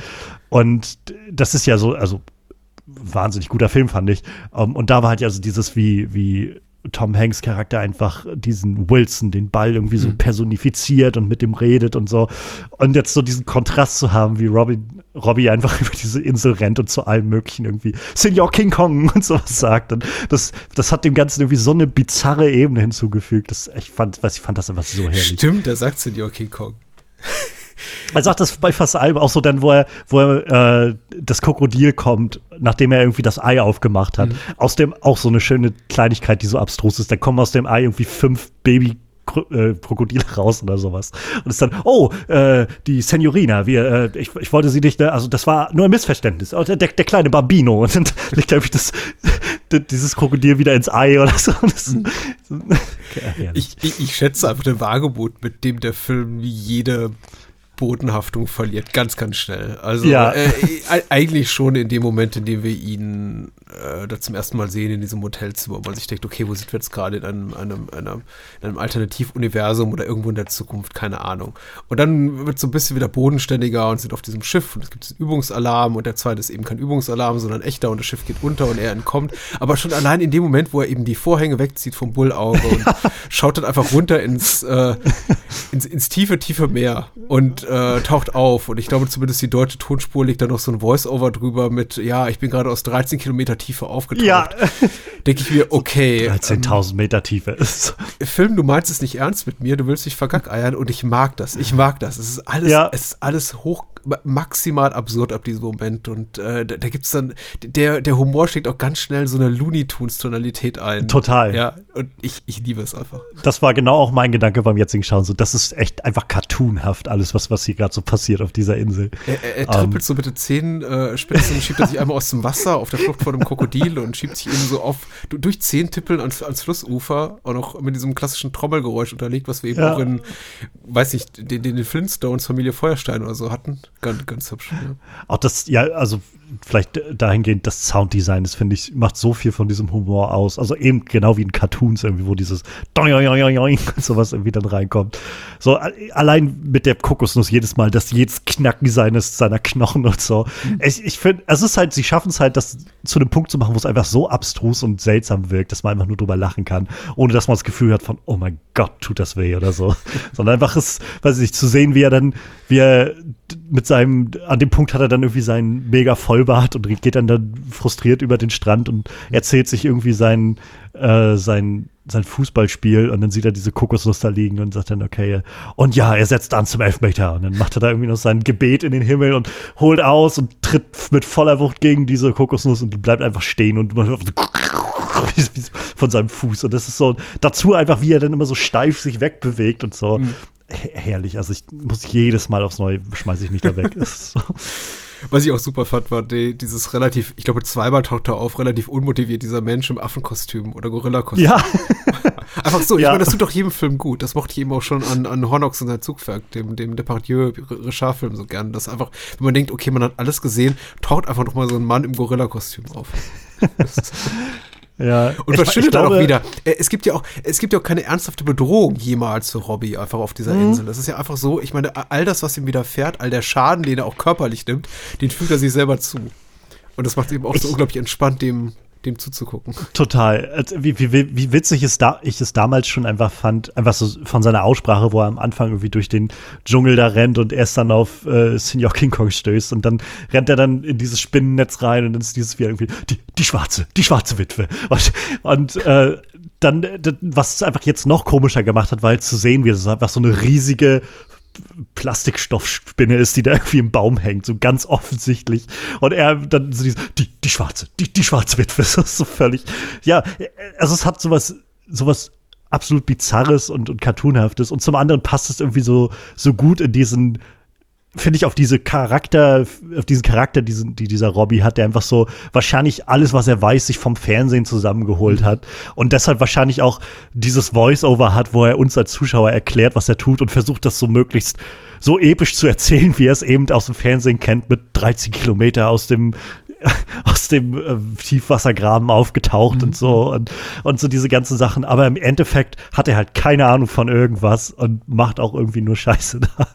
Und das ist ja so, also wahnsinnig guter Film, fand ich. Um, ähm, und da war halt ja so dieses, wie, wie Tom Hanks Charakter einfach diesen Wilson, den Ball irgendwie so mhm. personifiziert und mit dem redet und so. Und jetzt so diesen Kontrast zu haben, wie Robbie, Robbie einfach *laughs* über diese Insel rennt und zu allem möglichen irgendwie Senior King Kong *laughs* und sowas sagt. Und das, das hat dem Ganzen irgendwie so eine bizarre Ebene hinzugefügt. Das, ich fand, weiß, ich fand das einfach so herrlich. Stimmt, er sagt Senior King Kong. Er sagt das bei fast allem auch so dann, wo er, wo er äh, das Krokodil kommt, nachdem er irgendwie das Ei aufgemacht hat. Mhm. Aus dem auch so eine schöne Kleinigkeit, die so abstrus ist. Da kommen aus dem Ei irgendwie fünf Baby äh, Krokodile *laughs* raus oder sowas. Und ist dann, oh, äh, die Senorina, wir, äh, ich, ich wollte sie nicht, ne, also das war nur ein Missverständnis. Oh, der, der kleine Bambino. *laughs* Und dann legt er irgendwie das, dieses Krokodil wieder ins Ei oder so. Das, okay, ich, ich, ich schätze einfach den Wagemut, mit dem der Film jede Bodenhaftung verliert, ganz, ganz schnell. Also ja. äh, eigentlich schon in dem Moment, in dem wir ihn äh, da zum ersten Mal sehen in diesem Hotelzimmer, wo man sich denkt, okay, wo sind wir jetzt gerade in einem, einem, einem, in einem Alternativuniversum oder irgendwo in der Zukunft, keine Ahnung. Und dann wird so ein bisschen wieder bodenständiger und sind auf diesem Schiff und es gibt einen Übungsalarm und der zweite ist eben kein Übungsalarm, sondern echter und das Schiff geht unter und er entkommt. Aber schon allein in dem Moment, wo er eben die Vorhänge wegzieht vom Bullauge und schaut dann einfach runter ins, äh, ins, ins tiefe, tiefe Meer und äh, taucht auf. Und ich glaube zumindest die deutsche Tonspur liegt da noch so ein Voice-Over drüber mit, ja, ich bin gerade aus 13 Kilometer Tiefe aufgetaucht. Ja. *laughs* Denke ich mir, okay. 13.000 ähm, Meter Tiefe ist. Film, du meinst es nicht ernst mit mir, du willst dich vergackeiern und ich mag das. Ich mag das. Es ist alles, ja. es ist alles hoch maximal absurd ab diesem Moment. Und äh, da, da gibt es dann, der, der Humor schlägt auch ganz schnell so eine Looney Tunes-Tonalität ein. Total. Ja, und ich, ich liebe es einfach. Das war genau auch mein Gedanke beim jetzigen Schauen. So, das ist echt einfach cartoonhaft, alles, was, was hier gerade so passiert auf dieser Insel. Er, er, er trippelt um. so mit den Zehen äh, schiebt er sich einmal aus dem Wasser auf der Flucht vor dem Krokodil und schiebt sich eben so auf, durch Zehentippeln ans, ans Flussufer und auch mit diesem klassischen Trommelgeräusch unterlegt, was wir eben ja. auch in, weiß nicht, den, den Flintstones Familie Feuerstein oder so hatten. Ganz, ganz hübsch. Ja. Auch das, ja, also vielleicht dahingehend das Sounddesign, das finde ich, macht so viel von diesem Humor aus. Also eben genau wie in Cartoons irgendwie, wo dieses sowas irgendwie dann reinkommt. So allein mit der Kokosnuss jedes Mal, das jedes Knacken seines, seiner Knochen und so. Mhm. Ich, ich finde, es ist halt, sie schaffen es halt, das zu einem Punkt zu machen, wo es einfach so abstrus und seltsam wirkt, dass man einfach nur drüber lachen kann, ohne dass man das Gefühl hat von, oh mein Gott, tut das weh oder so. *laughs* Sondern einfach es, weiß ich nicht, zu sehen, wie er dann, wie er mit seinem, an dem Punkt hat er dann irgendwie seinen mega Vollbart und geht dann dann frustriert über den Strand und erzählt sich irgendwie sein, äh, sein, sein Fußballspiel und dann sieht er diese Kokosnuss da liegen und sagt dann, okay, und ja, er setzt an zum Elfmeter. Und dann macht er da irgendwie noch sein Gebet in den Himmel und holt aus und tritt mit voller Wucht gegen diese Kokosnuss und bleibt einfach stehen und *laughs* von seinem Fuß. Und das ist so, dazu einfach, wie er dann immer so steif sich wegbewegt und so. Mhm herrlich. Also ich muss jedes Mal aufs Neue schmeiße ich mich da weg. *laughs* so. Was ich auch super fand, war die, dieses relativ, ich glaube, zweimal taucht er auf, relativ unmotiviert, dieser Mensch im Affenkostüm oder Gorillakostüm. Ja. *laughs* Einfach so, ich ja. meine, das tut doch jedem Film gut. Das mochte ich eben auch schon an, an Hornox und sein Zugwerk, dem, dem Depardieu-Richard-Film so gern. Das einfach, wenn man denkt, okay, man hat alles gesehen, taucht einfach noch mal so ein Mann im Gorillakostüm auf. *laughs* Ja, und verschwindet dann auch wieder. Äh, es gibt ja auch, es gibt ja auch keine ernsthafte Bedrohung jemals für Robbie einfach auf dieser mhm. Insel. Das ist ja einfach so, ich meine, all das, was ihm widerfährt, all der Schaden, den er auch körperlich nimmt, den fügt er sich selber zu. Und das macht eben auch ich, so unglaublich entspannt, dem dem zuzugucken. *laughs* Total. Also, wie, wie, wie witzig es da, ich es damals schon einfach fand, einfach so von seiner Aussprache, wo er am Anfang irgendwie durch den Dschungel da rennt und erst dann auf äh, Senior King Kong stößt und dann rennt er dann in dieses Spinnennetz rein und dann ist dieses wie irgendwie die, die schwarze, die schwarze Witwe. Und, und äh, dann, was es einfach jetzt noch komischer gemacht hat, weil zu sehen, wie es einfach so eine riesige Plastikstoffspinne ist, die da irgendwie im Baum hängt, so ganz offensichtlich. Und er dann so diese, die, die schwarze, die, die schwarze Witwe, *laughs* das ist so völlig, ja, also es hat sowas, sowas absolut bizarres und, und cartoonhaftes und zum anderen passt es irgendwie so, so gut in diesen finde ich auf diese Charakter, auf diesen Charakter, diesen, die dieser Robbie hat, der einfach so wahrscheinlich alles, was er weiß, sich vom Fernsehen zusammengeholt hat und deshalb wahrscheinlich auch dieses Voice-Over hat, wo er uns als Zuschauer erklärt, was er tut und versucht, das so möglichst so episch zu erzählen, wie er es eben aus dem Fernsehen kennt, mit 13 Kilometer aus dem *laughs* aus dem äh, Tiefwassergraben aufgetaucht mhm. und so und, und so diese ganzen Sachen. Aber im Endeffekt hat er halt keine Ahnung von irgendwas und macht auch irgendwie nur Scheiße *laughs* da.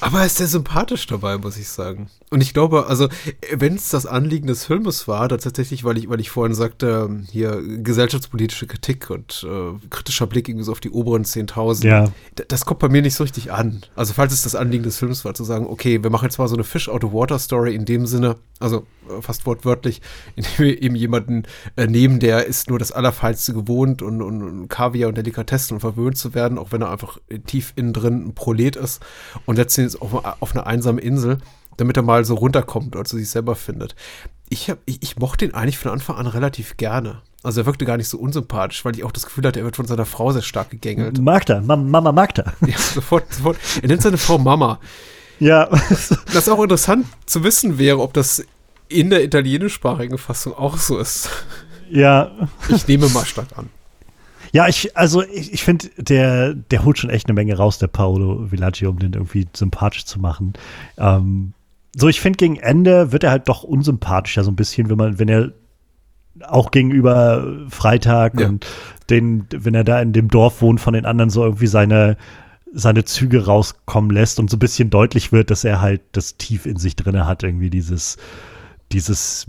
Aber er ist sehr sympathisch dabei, muss ich sagen. Und ich glaube, also, wenn es das Anliegen des Filmes war, tatsächlich, weil ich, weil ich vorhin sagte, hier gesellschaftspolitische Kritik und äh, kritischer Blick irgendwie so auf die oberen 10.000, ja. das kommt bei mir nicht so richtig an. Also, falls es das Anliegen des Films war, zu sagen, okay, wir machen jetzt mal so eine Fish-out-of-water-Story in dem Sinne, also äh, fast wortwörtlich, *laughs* indem wir eben jemanden äh, nehmen, der ist nur das Allerfeinste gewohnt und, und, und Kaviar und Delikatessen und verwöhnt zu werden, auch wenn er einfach tief innen drin ein Prolet ist und letztendlich ist auf, auf eine einsame Insel, damit er mal so runterkommt oder zu sich selber findet. Ich, hab, ich, ich mochte ihn eigentlich von Anfang an relativ gerne. Also er wirkte gar nicht so unsympathisch, weil ich auch das Gefühl hatte, er wird von seiner Frau sehr stark gegängelt. Magda, Mama Magda. *laughs* Ja, sofort, sofort. Er nennt seine Frau Mama. Ja. *laughs* Das auch interessant zu wissen wäre, ob das in der italienischsprachigen Fassung auch so ist. Ja. Ich nehme mal stark an. Ja, ich, also ich, ich finde, der, der holt schon echt eine Menge raus, der Paolo Villaggio, um den irgendwie sympathisch zu machen. Ähm, so, ich finde, gegen Ende wird er halt doch unsympathischer, so ein bisschen, wenn man, wenn er auch gegenüber Freitag ja. und den, wenn er da in dem Dorf wohnt, von den anderen so irgendwie seine, seine Züge rauskommen lässt und so ein bisschen deutlich wird, dass er halt das tief in sich drin hat, irgendwie dieses, dieses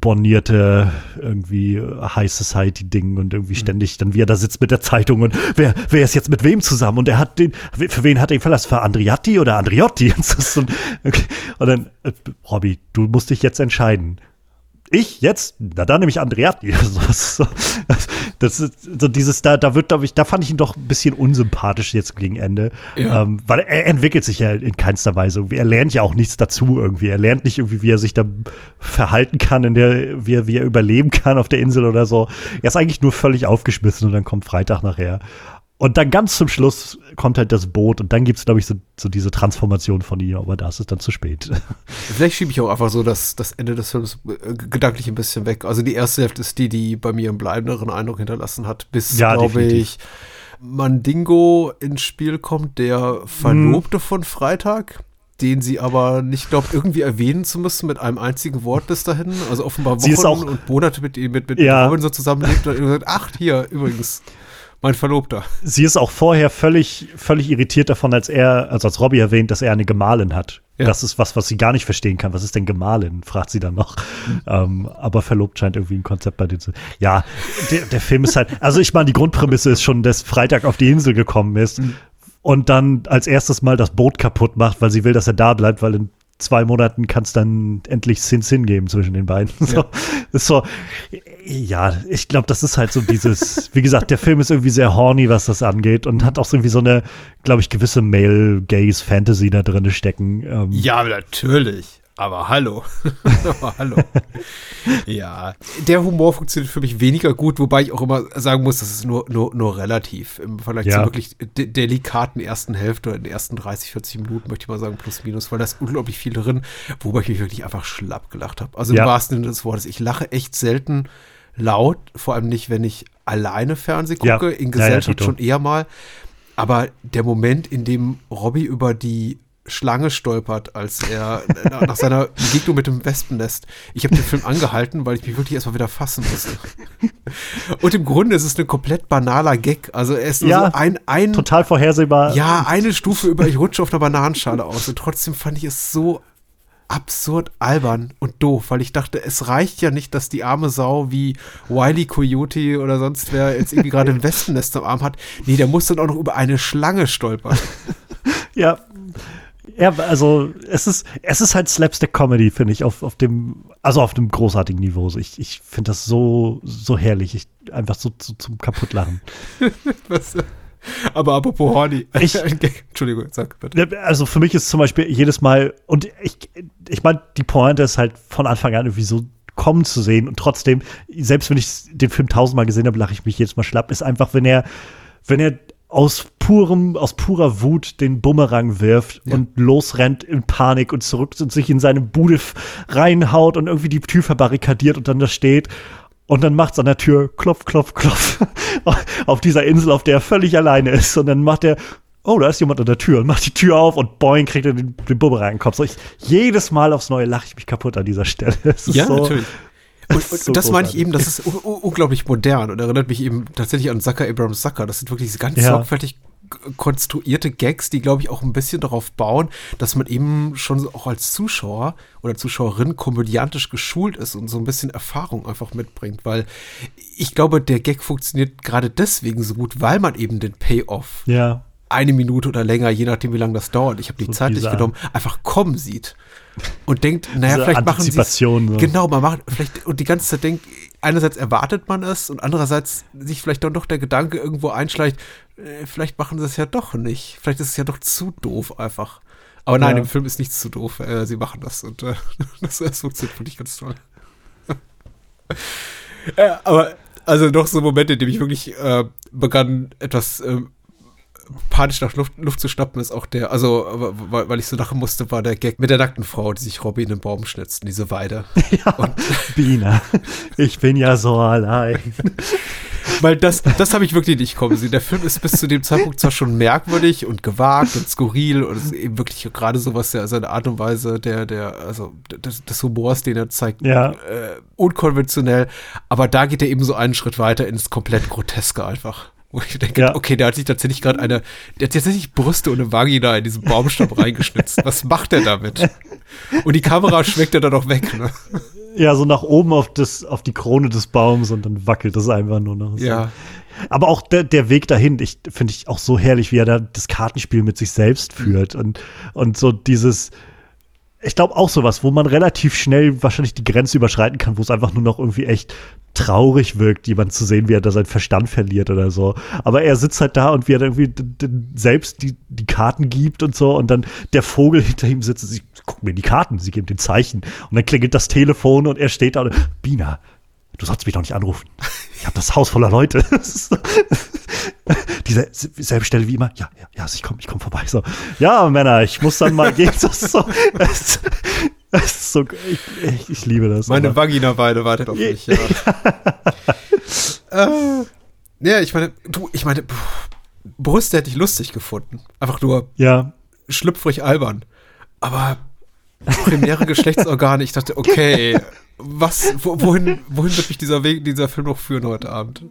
bornierte irgendwie High Society Ding und irgendwie mhm. ständig dann wie er da sitzt mit der Zeitung und wer wer ist jetzt mit wem zusammen und er hat den für wen hat er ihn verlassen für Andriatti oder Andriotti *laughs* und, okay. und dann äh, Robby du musst dich jetzt entscheiden ich jetzt? Na, dann nehme ich Andreatti. *laughs* so, das ist so dieses, da, da wird, glaube ich, da fand ich ihn doch ein bisschen unsympathisch jetzt gegen Ende. Ja. Ähm, weil er entwickelt sich ja in keinster Weise. Er lernt ja auch nichts dazu irgendwie. Er lernt nicht irgendwie, wie er sich da verhalten kann, in der, wie er, wie er überleben kann auf der Insel oder so. Er ist eigentlich nur völlig aufgeschmissen und dann kommt Freitag nachher. Und dann ganz zum Schluss kommt halt das Boot und dann gibt es, glaube ich, so, so, diese Transformation von ihr, aber da ist es dann zu spät. *laughs* Vielleicht schiebe ich auch einfach so das, das Ende des Films äh, gedanklich ein bisschen weg. Also die erste Hälfte ist die, die bei mir einen bleibenderen Eindruck hinterlassen hat, bis, ja, glaube ich, Mandingo ins Spiel kommt, der Verlobte hm. von Freitag den sie aber nicht glaubt, irgendwie erwähnen zu müssen mit einem einzigen Wort bis dahin. Also offenbar Wochen und Monate mit, mit, mit ja. Robin so zusammenlebt und gesagt, ach, hier, übrigens mein Verlobter. Sie ist auch vorher völlig, völlig irritiert davon, als er, also als Robbie erwähnt, dass er eine Gemahlin hat. Ja. Das ist was, was sie gar nicht verstehen kann. Was ist denn Gemahlin? fragt sie dann noch. Mhm. Ähm, aber verlobt scheint irgendwie ein Konzept bei dir zu. Ja, der, der Film ist halt, also ich meine, die Grundprämisse ist schon, dass Freitag auf die Insel gekommen ist. Mhm. Und dann als erstes mal das Boot kaputt macht, weil sie will, dass er da bleibt, weil in zwei Monaten kann es dann endlich Sin Sin geben zwischen den beiden. *laughs* So, ja. Ist so, ja, ich glaube, das ist halt so dieses, wie gesagt, der Film ist irgendwie sehr horny, was das angeht und hat auch so irgendwie so eine, glaube ich, gewisse Male-Gaze-Fantasy da drin stecken. Ähm, ja, natürlich. Aber hallo. *laughs* Aber hallo. ja, der Humor funktioniert für mich weniger gut, wobei ich auch immer sagen muss, das ist nur, nur, nur relativ. Im Vergleich ja. zur wirklich de delikaten ersten Hälfte oder in den ersten 30, 40 Minuten, möchte ich mal sagen, plus minus, weil da ist unglaublich viel drin, wobei ich mich wirklich einfach schlapp gelacht habe. Also ja. im wahrsten Sinne des Wortes. Ich lache echt selten laut, vor allem nicht, wenn ich alleine Fernseh gucke, ja. in Gesellschaft schon eher mal. Aber der Moment, in dem Robbie über die Schlange stolpert, als er *laughs* nach seiner Begegnung mit dem Wespennest. Ich habe den Film angehalten, weil ich mich wirklich erstmal wieder fassen musste. Und im Grunde ist es ein komplett banaler Gag. Also er ist nur ja, so ein, ein total vorhersehbar. Ja, eine Stufe über ich rutsche auf einer Bananenschale aus. Und trotzdem fand ich es so absurd albern und doof, weil ich dachte, es reicht ja nicht, dass die arme Sau wie Wiley Coyote oder sonst wer jetzt irgendwie gerade ein Wespennest am Arm hat. Nee, der muss dann auch noch über eine Schlange stolpern. *laughs* Ja, ja, also es ist, es ist halt Slapstick-Comedy, finde ich, auf, auf dem, also auf dem großartigen Niveau. Ich, ich finde das so, so herrlich. Ich, einfach so, so zum Kaputtlachen. *laughs* Was? Aber apropos Horny. Ich, *laughs* Entschuldigung, sag bitte. Also für mich ist zum Beispiel jedes Mal, und ich, ich meine, die Pointe ist halt von Anfang an irgendwie so kommen zu sehen und trotzdem, selbst wenn ich den Film tausendmal gesehen habe, lache ich mich jedes Mal schlapp, ist einfach, wenn er, wenn er aus purem, aus purer Wut den Bumerang wirft ja. und losrennt in Panik und zurück und sich in seine Bude reinhaut und irgendwie die Tür verbarrikadiert und dann da steht. Und dann macht's an der Tür klopf, klopf, klopf *laughs* auf dieser Insel, auf der er völlig alleine ist. Und dann macht er, oh, da ist jemand an der Tür und macht die Tür auf und boing, kriegt er den, den Bumerang in den Kopf. So, ich, jedes Mal aufs Neue lache ich mich kaputt an dieser Stelle. *laughs* ja, so, natürlich. Und, und so das meine ich eben, das ist unglaublich modern und erinnert mich eben tatsächlich an Zucker Abrams Zucker. Das sind wirklich diese ganz ja. sorgfältig konstruierte Gags, die, glaube ich, auch ein bisschen darauf bauen, dass man eben schon auch als Zuschauer oder Zuschauerin komödiantisch geschult ist und so ein bisschen Erfahrung einfach mitbringt, weil ich glaube, der Gag funktioniert gerade deswegen so gut, weil man eben den Payoff ja. eine Minute oder länger, je nachdem, wie lange das dauert, ich habe die so Zeit nicht genommen, einfach kommen sieht und denkt, naja, Diese vielleicht machen sie. Genau, man macht vielleicht und die ganze Zeit denkt, einerseits erwartet man es und andererseits sich vielleicht dann doch der Gedanke irgendwo einschleicht, äh, vielleicht machen sie es ja doch nicht. Vielleicht ist es ja doch zu doof einfach. Aber nein, ja. im Film ist nichts zu doof. Äh, sie machen das und äh, *laughs* das, das funktioniert wirklich ganz toll. *laughs* äh, aber Also noch so Momente, in dem ich wirklich äh, begann, etwas äh, panisch nach Luft, Luft, zu schnappen, ist auch der, also weil, weil, ich so lachen musste, war der Gag mit der nackten Frau, die sich Robby in den Baum schnitzt, diese Weide. *laughs* Ja, Und Bina, ich bin ja so allein. *laughs* Weil das, das habe ich wirklich nicht kommen sehen. Der Film ist bis zu dem Zeitpunkt zwar schon merkwürdig und gewagt und skurril und es ist eben wirklich gerade so was der seine Art und Weise der der also des, des Humors, den er zeigt, ja. äh, unkonventionell. Aber da geht er eben so einen Schritt weiter ins komplett groteske einfach. Wo ich denke, ja. okay, der hat sich tatsächlich gerade eine, der hat tatsächlich Brüste und eine Vagina in diesen Baumstamm *laughs* reingeschnitzt. Was macht er damit? Und die Kamera schmeckt er dann auch weg, ne? Ja, so nach oben auf, das, auf die Krone des Baums und dann wackelt das einfach nur noch. So. Ja. Aber auch der, der Weg dahin, ich finde ich auch so herrlich, wie er da das Kartenspiel mit sich selbst führt und, und so dieses, ich glaube auch sowas, wo man relativ schnell wahrscheinlich die Grenze überschreiten kann, wo es einfach nur noch irgendwie echt traurig wirkt, jemand zu sehen, wie er da seinen Verstand verliert oder so. Aber er sitzt halt da und wie er dann irgendwie selbst die, die Karten gibt und so und dann der Vogel hinter ihm sitzt und sie guckt mir die Karten, sie geben den Zeichen und dann klingelt das Telefon und er steht da und Bina, du sollst mich doch nicht anrufen. Ich habe das Haus voller Leute. *laughs* *laughs* Diese selbe Stelle wie immer. Ja, ja, ja, ich komme ich komm vorbei. So, ja, Männer, ich muss dann mal gehen. *laughs* So, das, ist so ich, ich, ich, liebe das. Meine Vagina-Weide wartet auf mich, ja. *laughs* äh, ja, ich meine, du, ich meine, Brüste hätte ich lustig gefunden. Einfach nur ja. schlüpfrig albern. Aber primäre Geschlechtsorgane, ich dachte, okay, was, wohin, wohin wird mich dieser Weg, dieser Film noch führen heute Abend?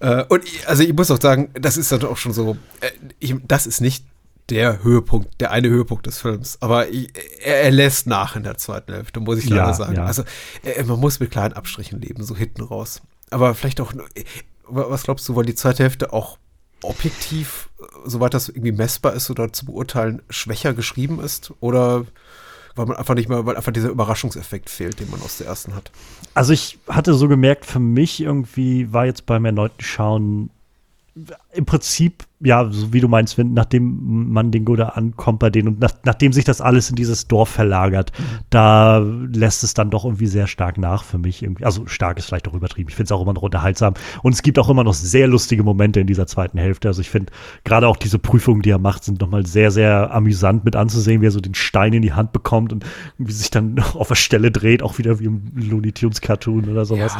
Äh, und ich, also ich muss auch sagen, das ist dann auch schon so, äh, ich, das ist nicht der Höhepunkt, der eine Höhepunkt des Films. Aber ich, er, er, lässt nach in der zweiten Hälfte, muss ich leider ja, sagen. Ja. Also äh, man muss mit kleinen Abstrichen leben, so hinten raus. Aber vielleicht auch, äh, was glaubst du, weil die zweite Hälfte auch objektiv, soweit das irgendwie messbar ist oder zu beurteilen, schwächer geschrieben ist? Oder weil man einfach nicht mehr, weil einfach dieser Überraschungseffekt fehlt, den man aus der ersten hat. Also ich hatte so gemerkt, für mich irgendwie war jetzt beim erneuten Schauen im Prinzip, ja, so wie du meinst, wenn, nachdem man den da ankommt bei denen und nach, nachdem sich das alles in dieses Dorf verlagert, da lässt es dann doch irgendwie sehr stark nach für mich. Irgendwie. Also stark ist vielleicht auch übertrieben. Ich finde es auch immer noch unterhaltsam. Und es gibt auch immer noch sehr lustige Momente in dieser zweiten Hälfte. Also ich finde gerade auch diese Prüfungen, die er macht, sind nochmal sehr, sehr amüsant mit anzusehen, wie er so den Stein in die Hand bekommt und wie sich dann *laughs* auf der Stelle dreht, auch wieder wie im Looney Tunes Cartoon oder sowas.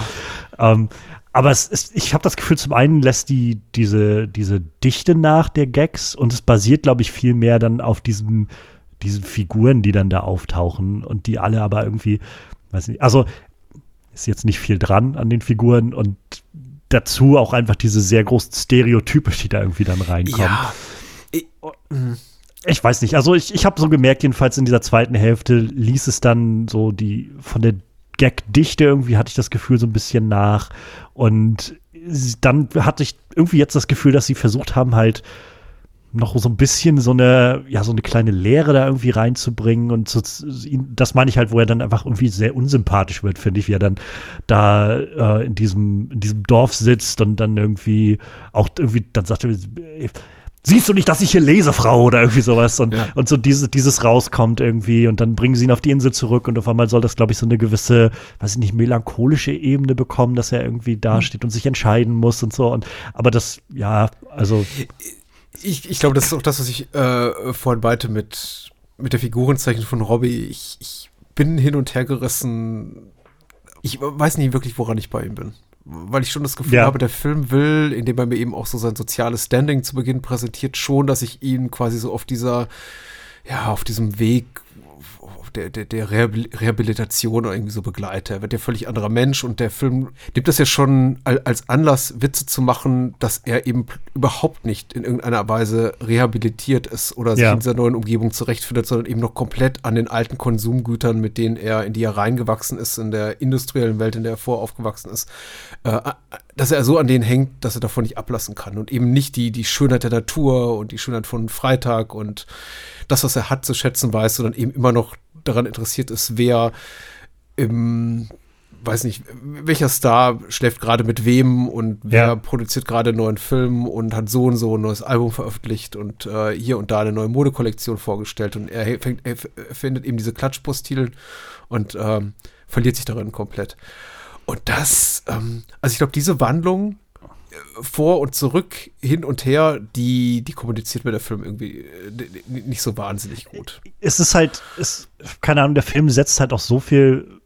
Ja. Ähm, aber es ist, ich habe das Gefühl, zum einen lässt die diese, diese Dichte nach der Gags und es basiert, glaube ich, viel mehr dann auf diesen, diesen Figuren, die dann da auftauchen und die alle aber irgendwie, weiß nicht, also ist jetzt nicht viel dran an den Figuren und dazu auch einfach diese sehr großen Stereotype, die da irgendwie dann reinkommen. Ja. Ich, mhm. ich weiß nicht, also ich, ich habe so gemerkt, jedenfalls in dieser zweiten Hälfte ließ es dann so die von der Gag-Dichte irgendwie hatte ich das Gefühl so ein bisschen nach. Und dann hatte ich irgendwie jetzt das Gefühl, dass sie versucht haben, halt noch so ein bisschen so eine, ja, so eine kleine Lehre da irgendwie reinzubringen und so, das meine ich halt, wo er dann einfach irgendwie sehr unsympathisch wird, finde ich, wie er dann da äh, in diesem, in diesem Dorf sitzt und dann irgendwie auch irgendwie dann sagt er, siehst du nicht, dass ich hier lese, Frau oder irgendwie sowas und, ja. und so diese, dieses rauskommt irgendwie und dann bringen sie ihn auf die Insel zurück und auf einmal soll das, glaube ich, so eine gewisse, weiß ich nicht, melancholische Ebene bekommen, dass er irgendwie dasteht mhm. und sich entscheiden muss und so und aber das, ja, also ich, ich glaube, das ist auch das, was ich äh, vorhin meinte mit, mit der Figurenzeichnung von Robbie. Ich, ich bin hin und her gerissen. Ich weiß nicht wirklich, woran ich bei ihm bin weil ich schon das Gefühl ja. habe, der Film will, indem er mir eben auch so sein soziales Standing zu Beginn präsentiert, schon, dass ich ihn quasi so auf dieser, ja, auf diesem Weg der, der, der Rehabilitation oder irgendwie so begleite. Er wird ja völlig anderer Mensch und der Film nimmt das ja schon als Anlass, Witze zu machen, dass er eben überhaupt nicht in irgendeiner Weise rehabilitiert ist oder sich ja. in dieser neuen Umgebung zurechtfindet, sondern eben noch komplett an den alten Konsumgütern, mit denen er, in die er reingewachsen ist, in der industriellen Welt, in der er voraufgewachsen ist, äh, dass er so an denen hängt, dass er davon nicht ablassen kann und eben nicht die, die Schönheit der Natur und die Schönheit von Freitag und das, was er hat, zu schätzen weiß, sondern eben immer noch daran interessiert ist, wer im weiß nicht, welcher Star schläft gerade mit wem und wer ja. produziert gerade einen neuen Film und hat so und so ein neues Album veröffentlicht und äh, hier und da eine neue Modekollektion vorgestellt und er, fängt, er findet eben diese Klatschpostillen und ähm, verliert sich darin komplett. Und das, ähm, also ich glaube, diese Wandlung vor und zurück, hin und her, die, die kommuniziert mir der Film irgendwie äh, nicht so wahnsinnig gut. Es ist halt, es, keine Ahnung, der Film setzt halt auch so viel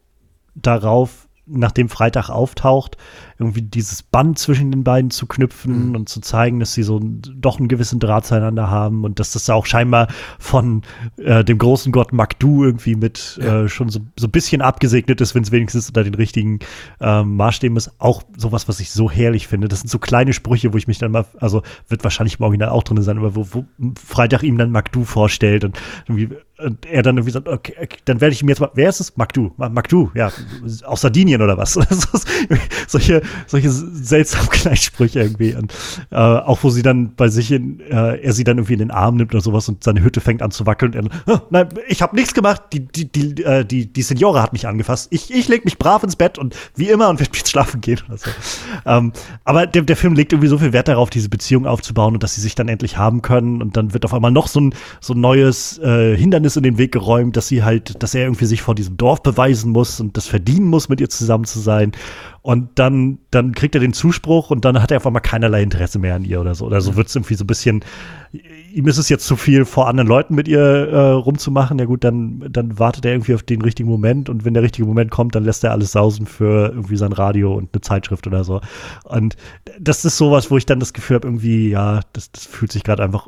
darauf, nachdem Freitag auftaucht, irgendwie dieses Band zwischen den beiden zu knüpfen mhm. und zu zeigen, dass sie so doch einen gewissen Draht zueinander haben und dass das auch scheinbar von äh, dem großen Gott Magdu irgendwie mit ja. äh, schon so, so ein bisschen abgesegnet ist, wenn es wenigstens unter den richtigen äh, Maßstäben ist. Auch sowas, was ich so herrlich finde. Das sind so kleine Sprüche, wo ich mich dann mal, also wird wahrscheinlich im Original auch drin sein, aber wo, wo Freitag ihm dann Magdu vorstellt und irgendwie und er dann irgendwie sagt, okay, okay dann werde ich ihm jetzt mal, wer ist es? Magdu, Magdu, ja, aus Sardinien oder was? *laughs* solche, solche seltsamen *laughs* Kleinsprüche irgendwie. Und, äh, auch wo sie dann bei sich in, äh, er sie dann irgendwie in den Arm nimmt oder sowas und seine Hütte fängt an zu wackeln. Und er, oh, nein, ich habe nichts gemacht. Die, die, die, äh, die, die Signora hat mich angefasst. Ich, ich leg mich brav ins Bett und wie immer und werde *laughs* jetzt schlafen gehen oder so. Ähm, aber der, der Film legt irgendwie so viel Wert darauf, diese Beziehung aufzubauen und dass sie sich dann endlich haben können. Und dann wird auf einmal noch so ein, so ein neues äh, Hindernis in den Weg geräumt, dass sie halt, dass er irgendwie sich vor diesem Dorf beweisen muss und das verdienen muss, mit ihr zusammen zu sein. Und dann, dann kriegt er den Zuspruch und dann hat er einfach mal keinerlei Interesse mehr an ihr oder so. Oder so wird es irgendwie so ein bisschen, ihm ist es jetzt zu viel, vor anderen Leuten mit ihr äh, rumzumachen. Ja gut, dann, dann wartet er irgendwie auf den richtigen Moment und wenn der richtige Moment kommt, dann lässt er alles sausen für irgendwie sein Radio und eine Zeitschrift oder so. Und das ist sowas, wo ich dann das Gefühl habe, irgendwie, ja, das, das fühlt sich gerade einfach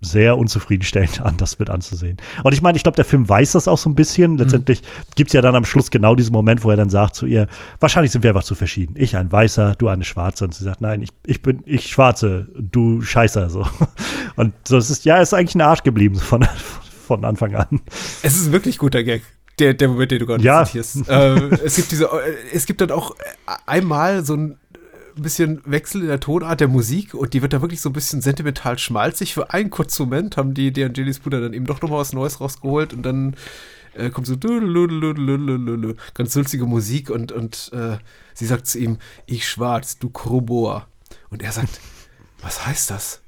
sehr unzufriedenstellend an, das mit anzusehen. Und ich meine, ich glaube, der Film weiß das auch so ein bisschen. Mhm. Letztendlich mhm. gibt es ja dann am Schluss genau diesen Moment, wo er dann sagt zu ihr, wahrscheinlich sind wir einfach zu verschieden. Ich ein Weißer, du eine Schwarze. Und sie sagt, nein, ich, ich bin ich Schwarze, du Scheißer. So. *laughs* Und so es ist, ja, es ist eigentlich ein Arsch geblieben von, von Anfang an. Es ist ein wirklich guter Gag. Der, der Moment, den du gerade ja. zitierst. äh, es gibt diese, äh, es gibt dann auch einmal so ein ein bisschen Wechsel in der Tonart der Musik und die wird da wirklich so ein bisschen sentimental schmalzig. Für einen kurzen Moment haben die, die Angelis Bruder dann eben doch nochmal was Neues rausgeholt und dann äh, kommt so ganz sulzige Musik und, und äh, sie sagt zu ihm, ich schwarz, du Krobor. Und er sagt, was heißt das?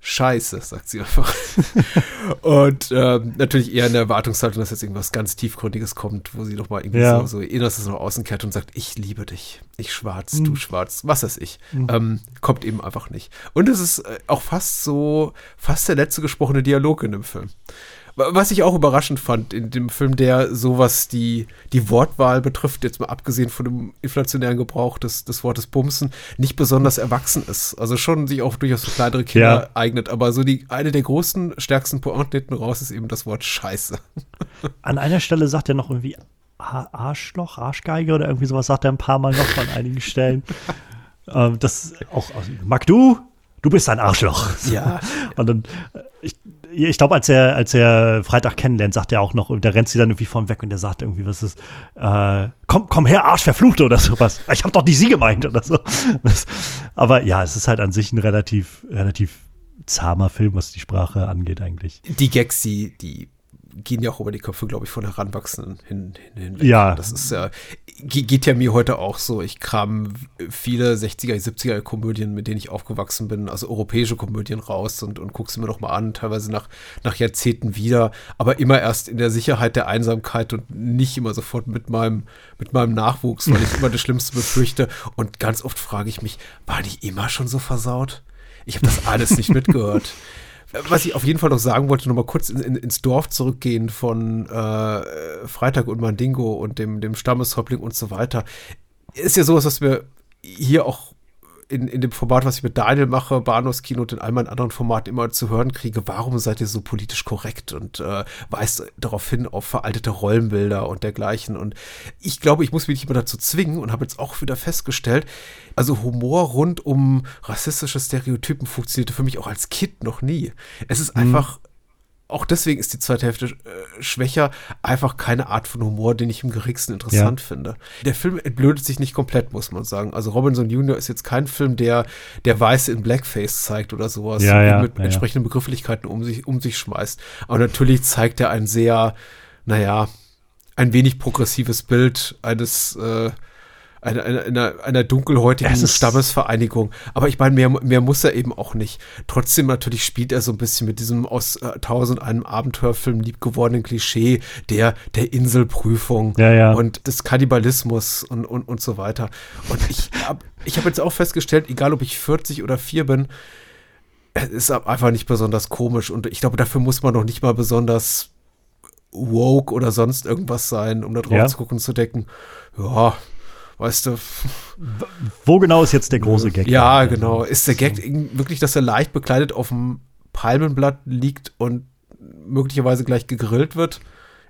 Scheiße, sagt sie einfach. und ähm, natürlich eher in der Erwartungshaltung, dass jetzt irgendwas ganz Tiefgründiges kommt, wo sie nochmal irgendwie ja. so, so Innerstes nach außen kehrt und sagt, ich liebe dich, ich schwarz, mhm. du schwarz, was weiß ich. Mhm. Ähm, kommt eben einfach nicht. Und es ist äh, auch fast so, fast der letzte gesprochene Dialog in dem Film. Was ich auch überraschend fand in dem Film, der sowas die, die Wortwahl betrifft, jetzt mal abgesehen von dem inflationären Gebrauch des, des Wortes Bumsen, nicht besonders erwachsen ist. Also schon sich auch durchaus für kleinere Kinder ja. eignet. Aber so die, eine der großen, stärksten Pointen raus ist eben das Wort Scheiße. *laughs* An einer Stelle sagt er noch irgendwie Arschloch, Arschgeige oder irgendwie sowas, sagt er ein paar Mal noch an einigen Stellen. *laughs* ähm, das auch, also, Mag du, du bist ein Arschloch. Ja. Und dann, äh, ich, ich glaube, als er, als er Freitag kennenlernt, sagt er auch noch, da rennt sie dann irgendwie von weg und der sagt irgendwie, was ist, äh, komm, komm her, Arsch, verfluchte oder sowas. Ich habe doch nicht sie gemeint oder so. Das, aber ja, es ist halt an sich ein relativ, relativ zahmer Film, was die Sprache angeht eigentlich. Die Gags, die, die gehen ja auch über die Köpfe, glaube ich, von Heranwachsenden hin, hin, hinweg. Ja. Das ist ja, geht ja mir heute auch so. Ich kram viele 60er, 70er Komödien, mit denen ich aufgewachsen bin, also europäische Komödien raus und, und gucke sie mir noch mal an, teilweise nach, nach Jahrzehnten wieder, aber immer erst in der Sicherheit der Einsamkeit und nicht immer sofort mit meinem, mit meinem Nachwuchs, weil ich *laughs* immer das Schlimmste befürchte. Und ganz oft frage ich mich, war die immer schon so versaut? Ich habe das alles nicht *laughs* mitgehört. Was ich auf jeden Fall noch sagen wollte, nochmal kurz in, in, ins Dorf zurückgehen von äh, Freitag und Mandingo und dem, dem Stammeshäuptling und so weiter. Ist ja sowas, was wir hier auch in, in dem Format, was ich mit Daniel mache, Bahnhofskino und in all meinen anderen Formaten immer zu hören kriege, warum seid ihr so politisch korrekt und äh, weist darauf hin auf veraltete Rollenbilder und dergleichen. Und ich glaube, ich muss mich nicht immer dazu zwingen und habe jetzt auch wieder festgestellt, also Humor rund um rassistische Stereotypen funktionierte für mich auch als Kind noch nie. Es ist mhm. einfach auch deswegen ist die zweite Hälfte äh, schwächer. Einfach keine Art von Humor, den ich im geringsten interessant ja. finde. Der Film entblödet sich nicht komplett, muss man sagen. Also Robinson Jr. ist jetzt kein Film, der der Weiße in Blackface zeigt oder sowas ja, ja, mit entsprechenden Begrifflichkeiten um sich, um sich schmeißt. Aber natürlich zeigt er ein sehr, naja, ein wenig progressives Bild eines äh, einer, einer, einer dunkelhäutigen Stammesvereinigung. Aber ich meine, mehr, mehr muss er eben auch nicht. Trotzdem natürlich spielt er so ein bisschen mit diesem aus äh, Tausend einem Abenteuerfilm liebgewordenen Klischee der, der Inselprüfung ja, ja. und des Kannibalismus und, und, und so weiter. Und ich habe ich hab jetzt auch festgestellt, egal ob ich 40 oder 4 bin, es ist einfach nicht besonders komisch. Und ich glaube, dafür muss man noch nicht mal besonders woke oder sonst irgendwas sein, um da drauf ja. zu gucken zu denken, ja, weißt du. Wo genau ist jetzt der große Gag? Ja, genau. Ist der Gag wirklich, dass er leicht bekleidet auf dem Palmenblatt liegt und möglicherweise gleich gegrillt wird?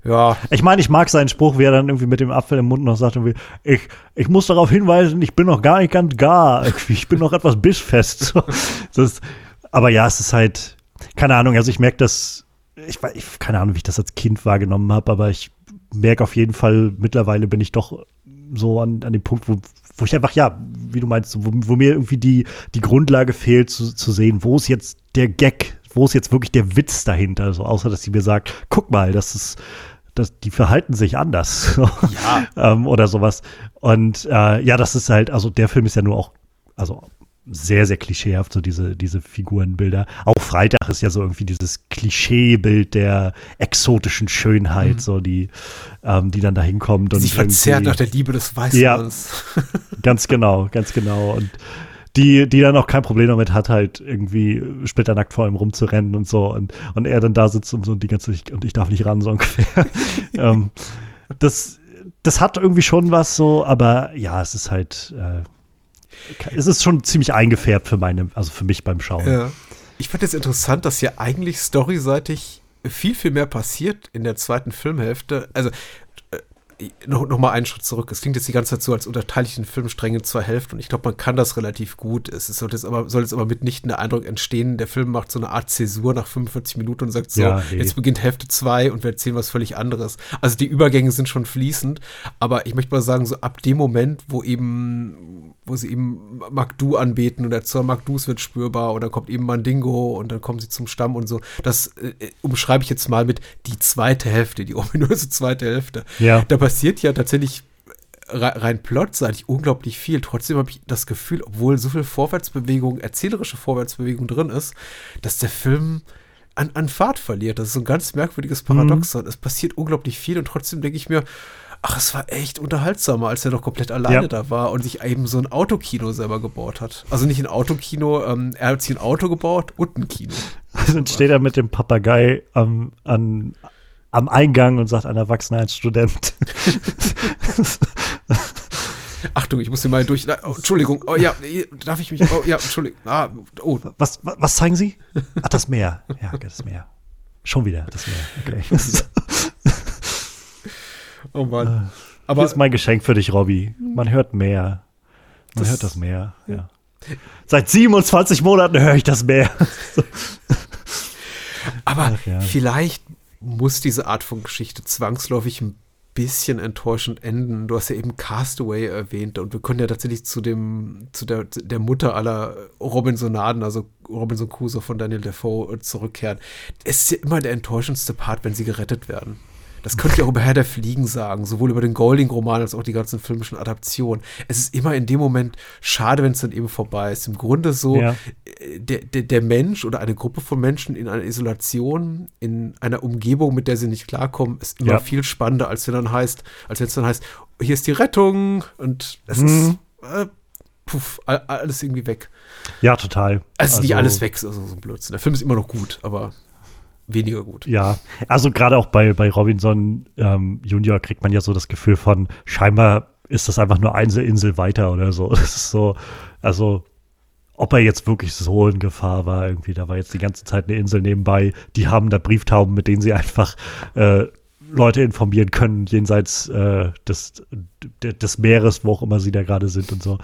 Ja. Ich meine, ich mag seinen Spruch, wie er dann irgendwie mit dem Apfel im Mund noch sagt, irgendwie, ich, ich muss darauf hinweisen, ich bin noch gar nicht ganz gar. Ich bin noch etwas bissfest. *laughs* das, aber ja, es ist halt, keine Ahnung, also ich merke das, ich, ich keine Ahnung, wie ich das als Kind wahrgenommen habe, aber ich merke auf jeden Fall, mittlerweile bin ich doch so an, an dem Punkt, wo, wo ich einfach, ja, wie du meinst, wo, wo mir irgendwie die, die Grundlage fehlt, zu, zu sehen, wo ist jetzt der Gag, wo ist jetzt wirklich der Witz dahinter, also außer dass sie mir sagt, guck mal, das ist, das, die verhalten sich anders ja. *laughs* ähm, oder sowas. Und äh, ja, das ist halt, also der Film ist ja nur auch, also sehr, sehr klischeehaft, so diese, diese Figurenbilder. Auch Freitag ist ja so irgendwie dieses Klischeebild der exotischen Schönheit, mhm. so die, ähm, die dann da hinkommt. Die sich verzerrt nach der Liebe des Weißmanns. Ja, ganz genau, ganz genau. Und die, die dann auch kein Problem damit hat, halt irgendwie splitternackt vor ihm rumzurennen und so. Und, und er dann da sitzt und so die ganze und ich darf nicht ran, so *laughs* ungefähr. ähm, das, das hat irgendwie schon was so, aber ja, es ist halt. Äh, es ist schon ziemlich eingefärbt für meine, also für mich beim Schauen. Ja. Ich fand jetzt interessant, dass ja eigentlich storyseitig viel, viel mehr passiert in der zweiten Filmhälfte. Also noch, noch mal einen Schritt zurück. Es klingt jetzt die ganze Zeit so, als unterteile ich den Filmstrang in zwei Hälften und ich glaube, man kann das relativ gut. Es soll jetzt aber, soll jetzt aber mitnichten der Eindruck entstehen, der Film macht so eine Art Zäsur nach 45 Minuten und sagt so, ja, hey. jetzt beginnt Hälfte zwei und wir erzählen was völlig anderes. Also die Übergänge sind schon fließend, aber ich möchte mal sagen, so ab dem Moment, wo eben, wo sie eben Magdu anbeten und der Zorn Magdus wird spürbar und dann kommt eben Mandingo und dann kommen sie zum Stamm und so, das äh, umschreibe ich jetzt mal mit die zweite Hälfte, die ominöse *laughs* zweite Hälfte. Ja. Da passiert ja tatsächlich rein plotseitig unglaublich viel. Trotzdem habe ich das Gefühl, obwohl so viel Vorwärtsbewegung, erzählerische Vorwärtsbewegung drin ist, dass der Film an, an Fahrt verliert. Das ist so ein ganz merkwürdiges Paradoxon. Mhm. Es passiert unglaublich viel und trotzdem denke ich mir, ach, es war echt unterhaltsamer, als er noch komplett alleine ja. da war und sich eben so ein Autokino selber gebaut hat. Also nicht ein Autokino, ähm, er hat sich ein Auto gebaut und ein Kino. Dann steht er mit dem Papagei ähm, an am Eingang und sagt ein Erwachsener als Student. Achtung, ich muss hier mal durch. Oh, Entschuldigung, oh ja, darf ich mich. Oh ja, Entschuldigung. Ah, oh. Was, was, was zeigen Sie? Ach, das Meer. Ja, das Meer. Schon wieder das Meer. Okay. oh Mann. Aber Hier ist mein Geschenk für dich, Robby. Man hört mehr. Man das, hört das Meer. Ja. Seit 27 Monaten höre ich das Meer. Aber Ach, ja. vielleicht muss diese Art von Geschichte zwangsläufig ein bisschen enttäuschend enden. Du hast ja eben Castaway erwähnt und wir können ja tatsächlich zu dem, zu der, der Mutter aller Robinsonaden, also Robinson Crusoe von Daniel Defoe zurückkehren. Es ist ja immer der enttäuschendste Part, wenn sie gerettet werden. Das könnte ich auch über Herr der Fliegen sagen, sowohl über den Golding-Roman als auch die ganzen filmischen Adaptionen. Es ist immer in dem Moment schade, wenn es dann eben vorbei ist. Im Grunde so, ja. Äh, der, der, der Mensch oder eine Gruppe von Menschen in einer Isolation, in einer Umgebung, mit der sie nicht klarkommen, ist immer ja. viel spannender, als wenn dann heißt, als wenn es dann heißt, hier ist die Rettung und es mhm. ist äh, puff, alles irgendwie weg. Ja, total. Also, also nicht alles weg, also so ein Blödsinn. Der Film ist immer noch gut, aber weniger gut. Ja, also gerade auch bei, bei Robinson ähm, Junior kriegt man ja so das Gefühl von, scheinbar ist das einfach nur eine Insel weiter oder so. *laughs* Das ist so, also ob er jetzt wirklich so in Gefahr war, irgendwie, da war jetzt die ganze Zeit eine Insel nebenbei, die haben da Brieftauben, mit denen sie einfach äh, Leute informieren können, jenseits äh, des, des Meeres, wo auch immer sie da gerade sind und so.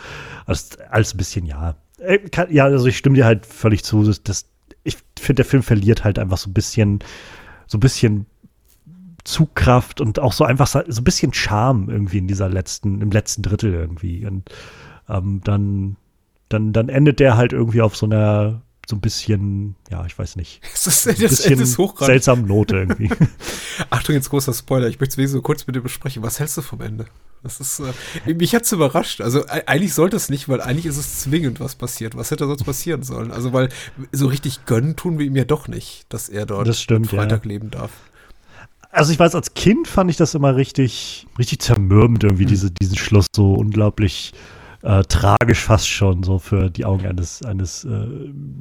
Also, alles ein bisschen, ja. Äh, ja, also ich stimme dir halt völlig zu, dass ich finde, der Film verliert halt einfach so ein bisschen, so ein bisschen Zugkraft und auch so einfach so ein bisschen Charme irgendwie in dieser letzten, im letzten Drittel irgendwie. Und ähm, dann, dann, dann endet der halt irgendwie auf so einer, so ein bisschen, ja, ich weiß nicht. *laughs* Das ist, das bisschen ist seltsame Note irgendwie. *laughs* Achtung, jetzt großer Spoiler. Ich möchte es so kurz mit dir besprechen. Was hältst du vom Ende? Das ist, äh, mich hat's überrascht. Also eigentlich sollte es nicht, weil eigentlich ist es zwingend, was passiert. Was hätte sonst passieren sollen? Also weil so richtig gönnen tun wir ihm ja doch nicht, dass er dort das stimmt, Freitag ja. leben darf. Also ich weiß, als Kind fand ich das immer richtig, richtig zermürbend irgendwie, mhm. diese, diesen Schluss so unglaublich äh, tragisch fast schon so für die Augen eines, eines äh,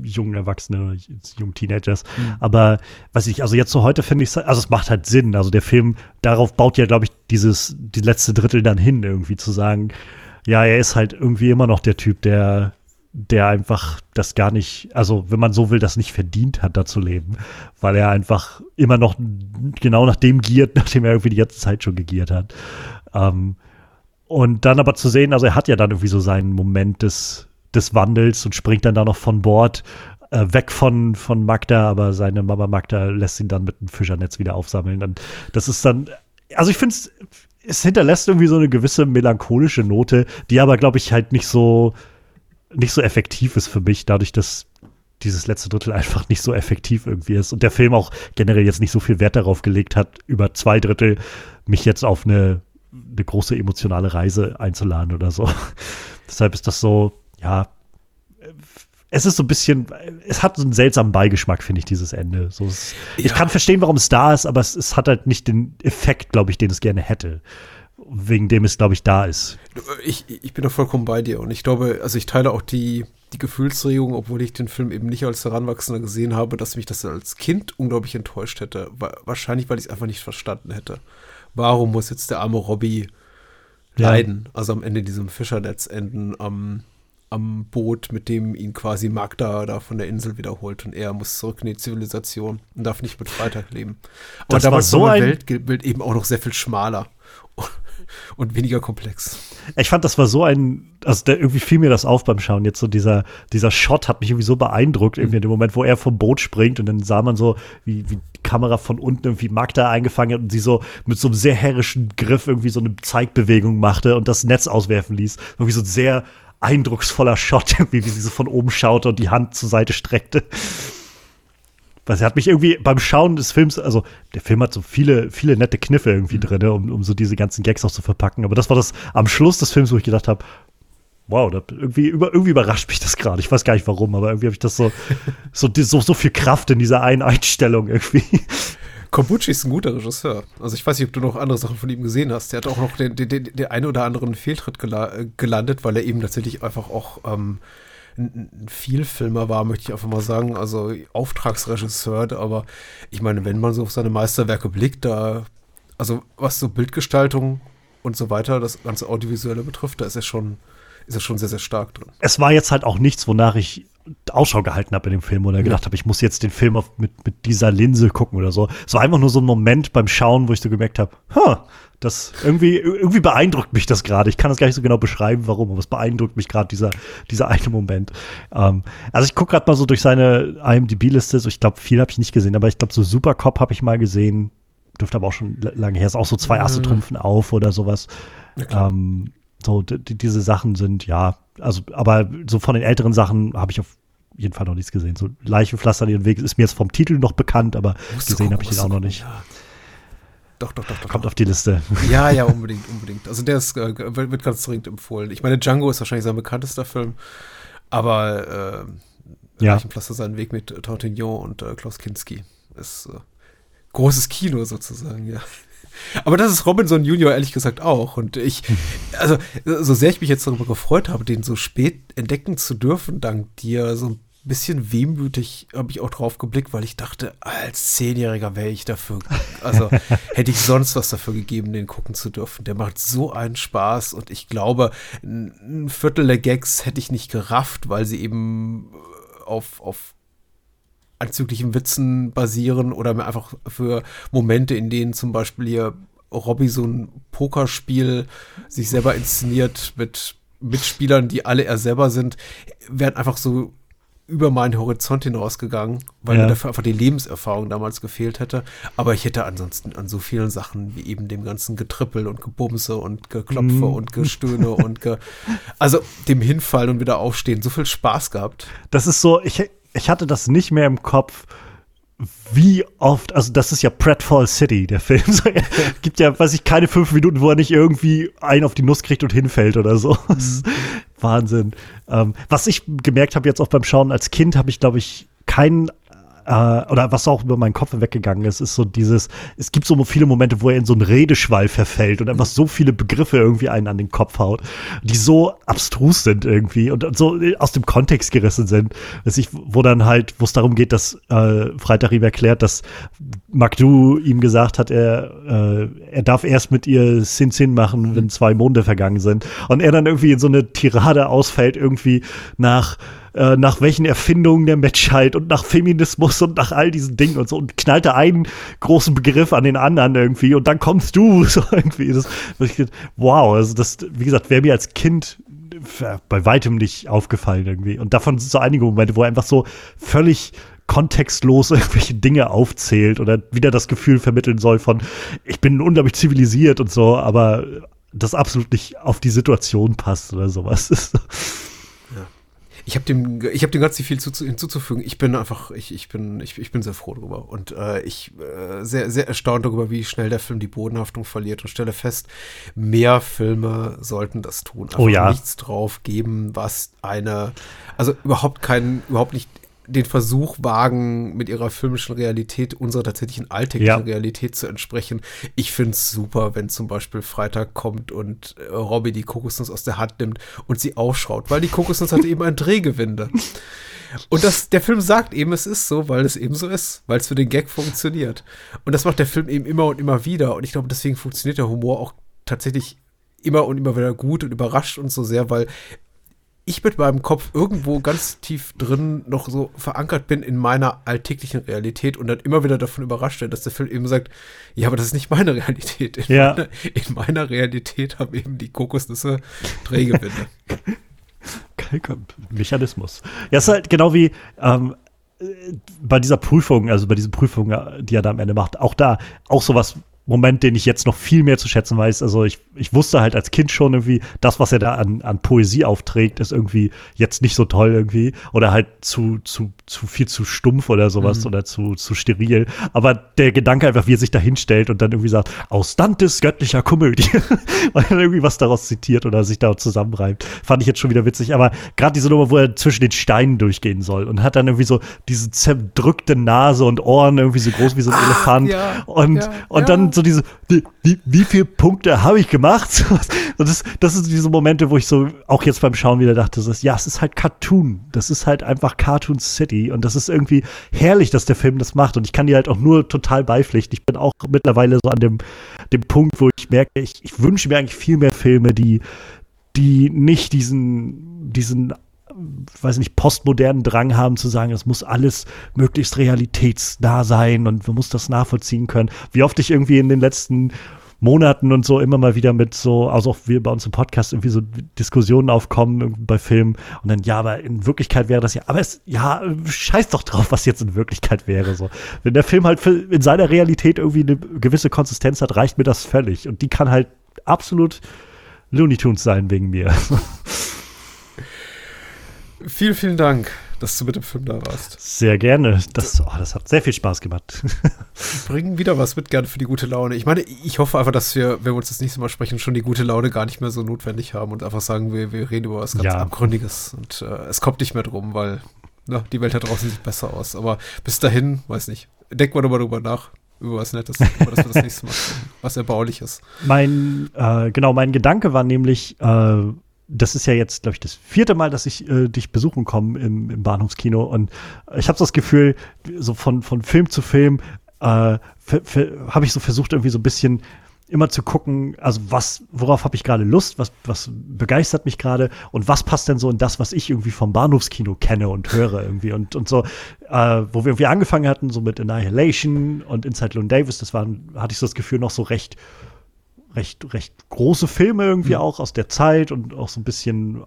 jungen Erwachsenen jungen Teenagers. Mhm. Aber weiß ich, also jetzt so heute finde ich also es macht halt Sinn. Also der Film, darauf baut ja, glaube ich, dieses, die letzte Drittel dann hin, irgendwie zu sagen, ja, er ist halt irgendwie immer noch der Typ, der der einfach das gar nicht, also wenn man so will, das nicht verdient hat, da zu leben, weil er einfach immer noch genau nach dem giert, *laughs* nachdem er irgendwie die ganze Zeit schon gegiert hat. Ähm, und dann aber zu sehen, also er hat ja dann irgendwie so seinen Moment des, des Wandels und springt dann da noch von Bord äh, weg von, von Magda, aber seine Mama Magda lässt ihn dann mit einem Fischernetz wieder aufsammeln. Und das ist dann, also ich finde es, es hinterlässt irgendwie so eine gewisse melancholische Note, die aber, glaube ich, halt nicht so, nicht so effektiv ist für mich, dadurch, dass dieses letzte Drittel *laughs* einfach nicht so effektiv irgendwie ist und der Film auch generell jetzt nicht so viel Wert darauf gelegt hat, über zwei Drittel mich jetzt auf eine eine große emotionale Reise einzuladen oder so. *laughs* Deshalb ist das so, ja, es ist so ein bisschen, es hat so einen seltsamen Beigeschmack, finde ich, dieses Ende. So, es, ja. Ich kann verstehen, warum es da ist, aber es, es hat halt nicht den Effekt, glaube ich, den es gerne hätte. Wegen dem es, glaube ich, da ist. Ich, ich bin da vollkommen bei dir und ich glaube, also ich teile auch die, die Gefühlsregung, obwohl ich den Film eben nicht als Heranwachsender gesehen habe, dass mich das als Kind unglaublich enttäuscht hätte. Wahrscheinlich, weil ich es einfach nicht verstanden hätte warum muss jetzt der arme Robby ja. leiden? Also am Ende diesem Fischernetz enden am, am Boot, mit dem ihn quasi Magda da von der Insel wiederholt und er muss zurück in die Zivilisation und darf nicht mit Freitag leben. Aber das damals war so ein Weltbild eben auch noch sehr viel schmaler und weniger komplex. Ich fand, das war so ein, also der, irgendwie fiel mir das auf beim Schauen. Jetzt so dieser, dieser Shot hat mich irgendwie so beeindruckt, irgendwie in dem Moment, wo er vom Boot springt und dann sah man so, wie, wie die Kamera von unten irgendwie Magda eingefangen hat und sie so mit so einem sehr herrischen Griff irgendwie so eine Zeigbewegung machte und das Netz auswerfen ließ. Irgendwie so ein sehr eindrucksvoller Shot, *laughs* irgendwie, wie sie so von oben schaute und die Hand zur Seite streckte. Was hat mich irgendwie beim Schauen des Films, also der Film hat so viele, viele nette Kniffe irgendwie mhm. drin, um, um so diese ganzen Gags auch zu verpacken. Aber das war das am Schluss des Films, wo ich gedacht habe, wow, da, irgendwie, über, irgendwie überrascht mich das gerade. Ich weiß gar nicht warum, aber irgendwie habe ich das so, *laughs* so, so, so viel Kraft in dieser einen Einstellung irgendwie. Kombuchi ist ein guter Regisseur. Also ich weiß nicht, ob du noch andere Sachen von ihm gesehen hast. Der hat auch noch den, den, den, den einen oder anderen Fehltritt gelandet, weil er eben tatsächlich einfach auch ähm, ein Vielfilmer war, möchte ich einfach mal sagen. Also Auftragsregisseur, aber ich meine, wenn man so auf seine Meisterwerke blickt, da, also was so Bildgestaltung und so weiter, das ganze Audiovisuelle betrifft, da ist er schon, ist er schon sehr, sehr stark drin. Es war jetzt halt auch nichts, wonach ich Ausschau gehalten habe in dem Film oder gedacht ja. habe, ich muss jetzt den Film auf, mit, mit dieser Linse gucken oder so. Es war einfach nur so ein Moment beim Schauen, wo ich so gemerkt habe, huh, das irgendwie, irgendwie beeindruckt mich das gerade. Ich kann das gar nicht so genau beschreiben, warum, aber es beeindruckt mich gerade dieser, dieser eine Moment. Ähm, also ich gucke gerade mal so durch seine IMDb-Liste, so ich glaube, viel habe ich nicht gesehen, aber ich glaube, so Supercop habe ich mal gesehen. Dürfte aber auch schon lange her. Ist auch so zwei Asse mhm. trumpfen auf oder sowas. Ähm, so, diese Sachen sind, ja, also, aber so von den älteren Sachen habe ich auf jeden Fall noch nichts gesehen. So Leichenpflaster ihren Weg ist mir jetzt vom Titel noch bekannt, aber gesehen habe ich ihn auch noch nicht. Ja. Doch, doch, doch, doch. Kommt auf die Liste. Ja, ja, *laughs* unbedingt, unbedingt. Also der ist, äh, wird ganz dringend empfohlen. Ich meine, Django ist wahrscheinlich sein bekanntester Film, aber äh, ja. Leichenpflaster seinen Weg mit Tortignon und äh, Klaus Kinski ist äh, großes Kino sozusagen, ja. Aber das ist Robinson Junior ehrlich gesagt auch. Und ich, also, so sehr ich mich jetzt darüber gefreut habe, den so spät entdecken zu dürfen, dank dir, so ein bisschen wehmütig habe ich auch drauf geblickt, weil ich dachte, als Zehnjähriger wäre ich dafür, also *laughs* hätte ich sonst was dafür gegeben, den gucken zu dürfen. Der macht so einen Spaß und ich glaube, ein Viertel der Gags hätte ich nicht gerafft, weil sie eben auf, auf anzüglichen Witzen basieren oder mir einfach für Momente, in denen zum Beispiel hier Robby so ein Pokerspiel sich selber inszeniert mit Mitspielern, die alle er selber sind, werden einfach so über meinen Horizont hinausgegangen, weil ja. mir dafür einfach die Lebenserfahrung damals gefehlt hätte. Aber ich hätte ansonsten an so vielen Sachen wie eben dem ganzen Getrippel und Gebumse und Geklopfe mm. und Gestöhne und ge *laughs* also dem Hinfallen und wieder aufstehen so viel Spaß gehabt. Das ist so, ich, ich hatte das nicht mehr im Kopf, wie oft, also das ist ja Pratfall City, der Film. *laughs* Gibt ja, weiß ich, keine fünf Minuten, wo er nicht irgendwie einen auf die Nuss kriegt und hinfällt oder so. Mhm. Wahnsinn. Ähm, was ich gemerkt habe jetzt auch beim Schauen als Kind, habe ich, glaube ich, keinen äh, oder was auch über meinen Kopf weggegangen ist, ist so dieses, es gibt so viele Momente, wo er in so einen Redeschwall verfällt und einfach so viele Begriffe irgendwie einen an den Kopf haut, die so abstrus sind irgendwie und, und so aus dem Kontext gerissen sind. Dass ich, wo dann halt, wo es darum geht, dass äh, Freitag ihm erklärt, dass Magdu ihm gesagt hat, er, äh, er darf erst mit ihr Sin Sin machen, wenn zwei Monde vergangen sind. Und er dann irgendwie in so eine Tirade ausfällt, irgendwie nach äh, nach welchen Erfindungen der Menschheit und nach Feminismus und nach all diesen Dingen und so und knallte einen großen Begriff an den anderen irgendwie und dann kommst du *laughs* so irgendwie. Das, wow, also das, wie gesagt, wäre mir als Kind bei weitem nicht aufgefallen irgendwie. Und davon sind so einige Momente, wo er einfach so völlig kontextlos irgendwelche Dinge aufzählt oder wieder das Gefühl vermitteln soll von, ich bin unglaublich zivilisiert und so, aber das absolut nicht auf die Situation passt oder sowas. *laughs* ich habe dem, ich habe dem ganz viel zu, hinzuzufügen. Ich bin einfach, ich, ich bin, ich, ich bin sehr froh darüber und äh, ich äh, sehr, sehr erstaunt darüber, wie schnell der Film die Bodenhaftung verliert und stelle fest, mehr Filme sollten das tun. Einfach oh ja. nichts drauf geben, was eine, also überhaupt keinen, überhaupt nicht den Versuch wagen, mit ihrer filmischen Realität unserer tatsächlichen alltäglichen ja. Realität zu entsprechen. Ich finde es super, wenn zum Beispiel Freitag kommt und äh, Robbie die Kokosnuss aus der Hand nimmt und sie aufschraut, weil die Kokosnuss hatte eben ein Drehgewinde. Und das, der Film sagt eben, es ist so, weil es eben so ist, weil es für den Gag funktioniert. Und das macht der Film eben immer und immer wieder. Und ich glaube, deswegen funktioniert der Humor auch tatsächlich immer und immer wieder gut und überrascht uns so sehr, weil ich mit meinem Kopf irgendwo ganz tief drin noch so verankert bin in meiner alltäglichen Realität und dann immer wieder davon überrascht bin, dass der Film eben sagt, ja, aber das ist nicht meine Realität. In, ja. meiner, in meiner Realität haben eben die Kokosnüsse Drehgewinde. *laughs* Mechanismus. Ja, ist halt genau wie ähm, bei dieser Prüfung, also bei diesen Prüfungen, die er da am Ende macht, auch da, auch sowas Moment, den ich jetzt noch viel mehr zu schätzen weiß. Also ich, ich wusste halt als Kind schon irgendwie, das, was er da an, an Poesie aufträgt, ist irgendwie jetzt nicht so toll irgendwie oder halt zu, zu, zu viel zu stumpf oder sowas mhm. oder zu, zu steril. Aber der Gedanke einfach, wie er sich da hinstellt und dann irgendwie sagt, aus Dantes göttlicher Komödie, *laughs* weil er irgendwie was daraus zitiert oder sich da zusammenreibt, fand ich jetzt schon wieder witzig. Aber gerade diese Nummer, wo er zwischen den Steinen durchgehen soll und hat dann irgendwie so diese zerdrückte Nase und Ohren irgendwie so groß wie so ein ah, Elefant ja, und, ja, und ja. dann so diese, wie, wie, wie viele Punkte habe ich gemacht? *laughs* Und das, das sind diese Momente, wo ich so auch jetzt beim Schauen wieder dachte, so, ja, es ist halt Cartoon. Das ist halt einfach Cartoon City. Und das ist irgendwie herrlich, dass der Film das macht. Und ich kann dir halt auch nur total beipflichten. Ich bin auch mittlerweile so an dem, dem Punkt, wo ich merke, ich, ich wünsche mir eigentlich viel mehr Filme, die, die nicht diesen, diesen weiß nicht, postmodernen Drang haben zu sagen, es muss alles möglichst realitätsnah sein und man muss das nachvollziehen können. Wie oft ich irgendwie in den letzten Monaten und so immer mal wieder mit so, also auch wir bei uns im Podcast irgendwie so Diskussionen aufkommen bei Filmen und dann, ja, aber in Wirklichkeit wäre das ja, aber es, ja, scheiß doch drauf, was jetzt in Wirklichkeit wäre, so. Wenn der Film halt in seiner Realität irgendwie eine gewisse Konsistenz hat, reicht mir das völlig und die kann halt absolut Looney Tunes sein wegen mir. *laughs* Vielen, vielen Dank, dass du mit dem Film da warst. Sehr gerne. Das, oh, das hat sehr viel Spaß gemacht. Bringen wieder was mit, gerne für die gute Laune. Ich meine, ich hoffe einfach, dass wir, wenn wir uns das nächste Mal sprechen, schon die gute Laune gar nicht mehr so notwendig haben und einfach sagen, wir, wir reden über was ganz ja. Abgründiges. Und äh, es kommt nicht mehr drum, weil na, ne, die Welt da draußen sieht besser aus. Aber bis dahin, weiß nicht, denk mal drüber nach über was Nettes, *laughs* über das wir das nächste Mal sprechen, was Erbauliches. Mein, äh, genau, mein Gedanke war nämlich, äh, das ist ja jetzt, glaube ich, das vierte Mal, dass ich äh, dich besuchen komme im, im Bahnhofskino. Und ich habe das Gefühl, so von, von Film zu Film äh, habe ich so versucht, irgendwie so ein bisschen immer zu gucken, also was, worauf habe ich gerade Lust, was, was begeistert mich gerade und was passt denn so in das, was ich irgendwie vom Bahnhofskino kenne und höre irgendwie und, und so, äh, wo wir irgendwie angefangen hatten, so mit Annihilation und Inside Llewyn Davis, das waren, hatte ich so das Gefühl, noch so recht recht, recht große Filme irgendwie mhm. auch aus der Zeit und auch so ein bisschen,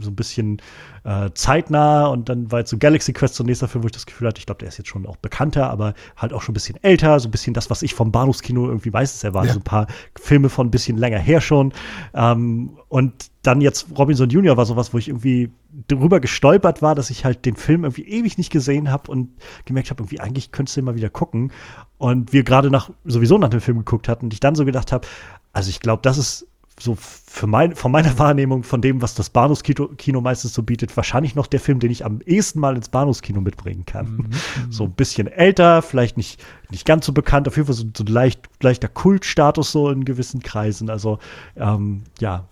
so ein bisschen äh, zeitnah. Und dann war jetzt so Galaxy Quest so nächster Film, wo ich das Gefühl hatte, ich glaube, der ist jetzt schon auch bekannter, aber halt auch schon ein bisschen älter, so ein bisschen das, was ich vom Bahnhofskino irgendwie weiß, es waren ja. so ein paar Filme von ein bisschen länger her schon. Ähm, und dann jetzt Robinson Junior war sowas, wo ich irgendwie drüber gestolpert war, dass ich halt den Film irgendwie ewig nicht gesehen habe und gemerkt habe, irgendwie eigentlich könntest du immer wieder gucken. Und wir gerade nach sowieso nach dem Film geguckt hatten und ich dann so gedacht habe, also ich glaube, das ist so für mein, von meiner *laughs* Wahrnehmung von dem, was das Bahnhofskino Kino meistens so bietet, wahrscheinlich noch der Film, den ich am ehesten mal ins Bahnhofskino mitbringen kann. Mhm. *laughs* So ein bisschen älter, vielleicht nicht, nicht ganz so bekannt, auf jeden Fall so, so leicht, leichter Kultstatus so in gewissen Kreisen. Also ähm, ja,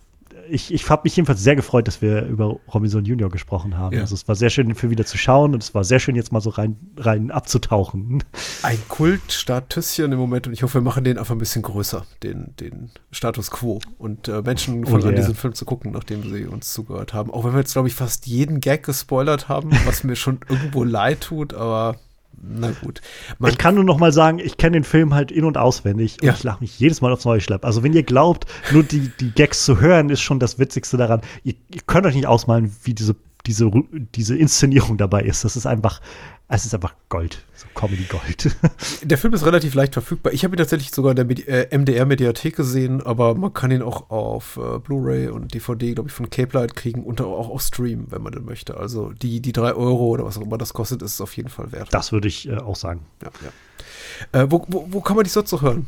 ich, ich habe mich jedenfalls sehr gefreut, dass wir über Robinson Junior gesprochen haben. Ja. Also es war sehr schön, den Film wieder zu schauen und es war sehr schön, jetzt mal so rein, rein abzutauchen. Ein Kultstatusschen im Moment und ich hoffe, wir machen den einfach ein bisschen größer, den, den Status quo. Und äh, Menschen fangen oh yeah. an, diesen Film zu gucken, nachdem sie uns zugehört haben. Auch wenn wir jetzt, glaube ich, fast jeden Gag gespoilert haben, was mir schon irgendwo leid tut, aber na gut. Man ich kann nur noch mal sagen, ich kenne den Film halt in- und auswendig und ja. ich lache mich jedes Mal aufs Neue schlapp. Also wenn ihr glaubt, nur die, die Gags zu hören, ist schon das Witzigste daran. Ihr, ihr könnt euch nicht ausmalen, wie diese, diese, diese Inszenierung dabei ist. Das ist einfach, es ist einfach Gold, so Comedy-Gold. *laughs* Der Film ist relativ leicht verfügbar. Ich habe ihn tatsächlich sogar in der äh, MDR-Mediathek gesehen, aber man kann ihn auch auf äh, Blu-ray und DVD, glaube ich, von Cape Light kriegen und auch auf Stream, wenn man den möchte. Also die, die drei Euro oder was auch immer das kostet, ist es auf jeden Fall wert. Das würde ich äh, auch sagen. Ja, ja. Äh, wo, wo, wo kann man dich sonst noch hören?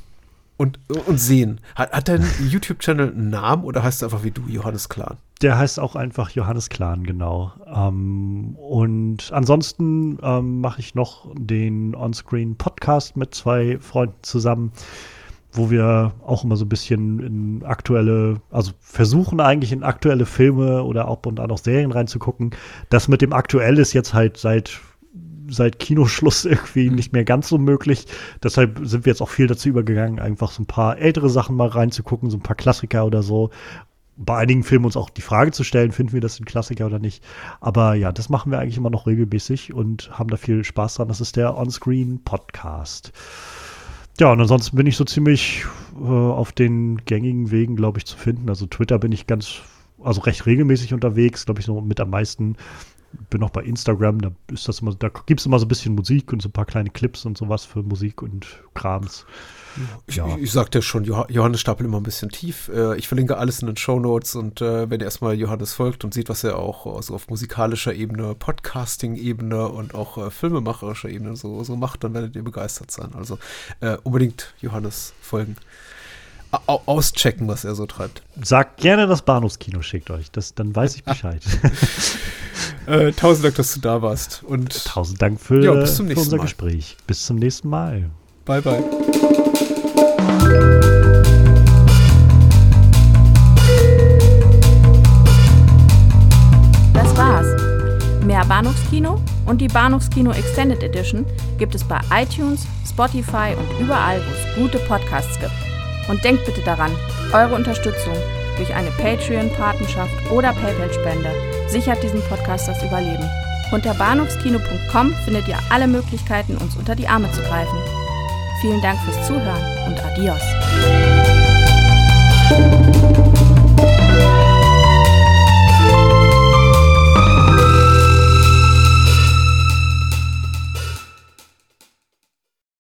Und, und sehen. Hat, hat dein YouTube-Channel einen Namen oder heißt es einfach wie du, Johannes Klan? Der heißt auch einfach Johannes Klan, genau. Ähm, und ansonsten ähm, mache ich noch den On-Screen-Podcast mit zwei Freunden zusammen, wo wir auch immer so ein bisschen in aktuelle, also versuchen eigentlich in aktuelle Filme oder auch und an auch Serien reinzugucken. Das mit dem Aktuell ist jetzt halt seit seit Kinoschluss *laughs* irgendwie nicht mehr ganz so möglich. Deshalb sind wir jetzt auch viel dazu übergegangen, einfach so ein paar ältere Sachen mal reinzugucken, so ein paar Klassiker oder so. Bei einigen Filmen uns auch die Frage zu stellen, finden wir das ein Klassiker oder nicht. Aber ja, das machen wir eigentlich immer noch regelmäßig und haben da viel Spaß dran. Das ist der Onscreen Podcast. Ja, und ansonsten bin ich so ziemlich äh, auf den gängigen Wegen, glaube ich, zu finden. Also Twitter bin ich ganz, also recht regelmäßig unterwegs, glaube ich, so mit am meisten bin auch bei Instagram, da ist das immer, da gibt es immer so ein bisschen Musik und so ein paar kleine Clips und sowas für Musik und Krams. Ich, ja. ich, ich sagte schon, Johannes stapelt immer ein bisschen tief. Äh, ich verlinke alles in den Show Notes und äh, wenn ihr erstmal Johannes folgt und sieht, was er auch also auf musikalischer Ebene, Podcasting-Ebene und auch äh, filmemacherischer Ebene so, so macht, dann werdet ihr begeistert sein. Also unbedingt Johannes folgen auschecken, was er so treibt. Sagt gerne, das Bahnhofskino schickt euch. Das, dann weiß ich Bescheid. *laughs* äh, tausend Dank, dass du da warst. Und tausend Dank für, ja, für unser Mal. Gespräch. Bis zum nächsten Mal. Bye, bye. Das war's. Mehr Bahnhofskino und die Bahnhofskino Extended Edition gibt es bei iTunes, Spotify und überall, wo es gute Podcasts gibt. Und denkt bitte daran, eure Unterstützung durch eine Patreon-Patenschaft oder PayPal-Spende sichert diesem Podcast das Überleben. Unter bahnhofskino.com findet ihr alle Möglichkeiten, uns unter die Arme zu greifen. Vielen Dank fürs Zuhören und adios.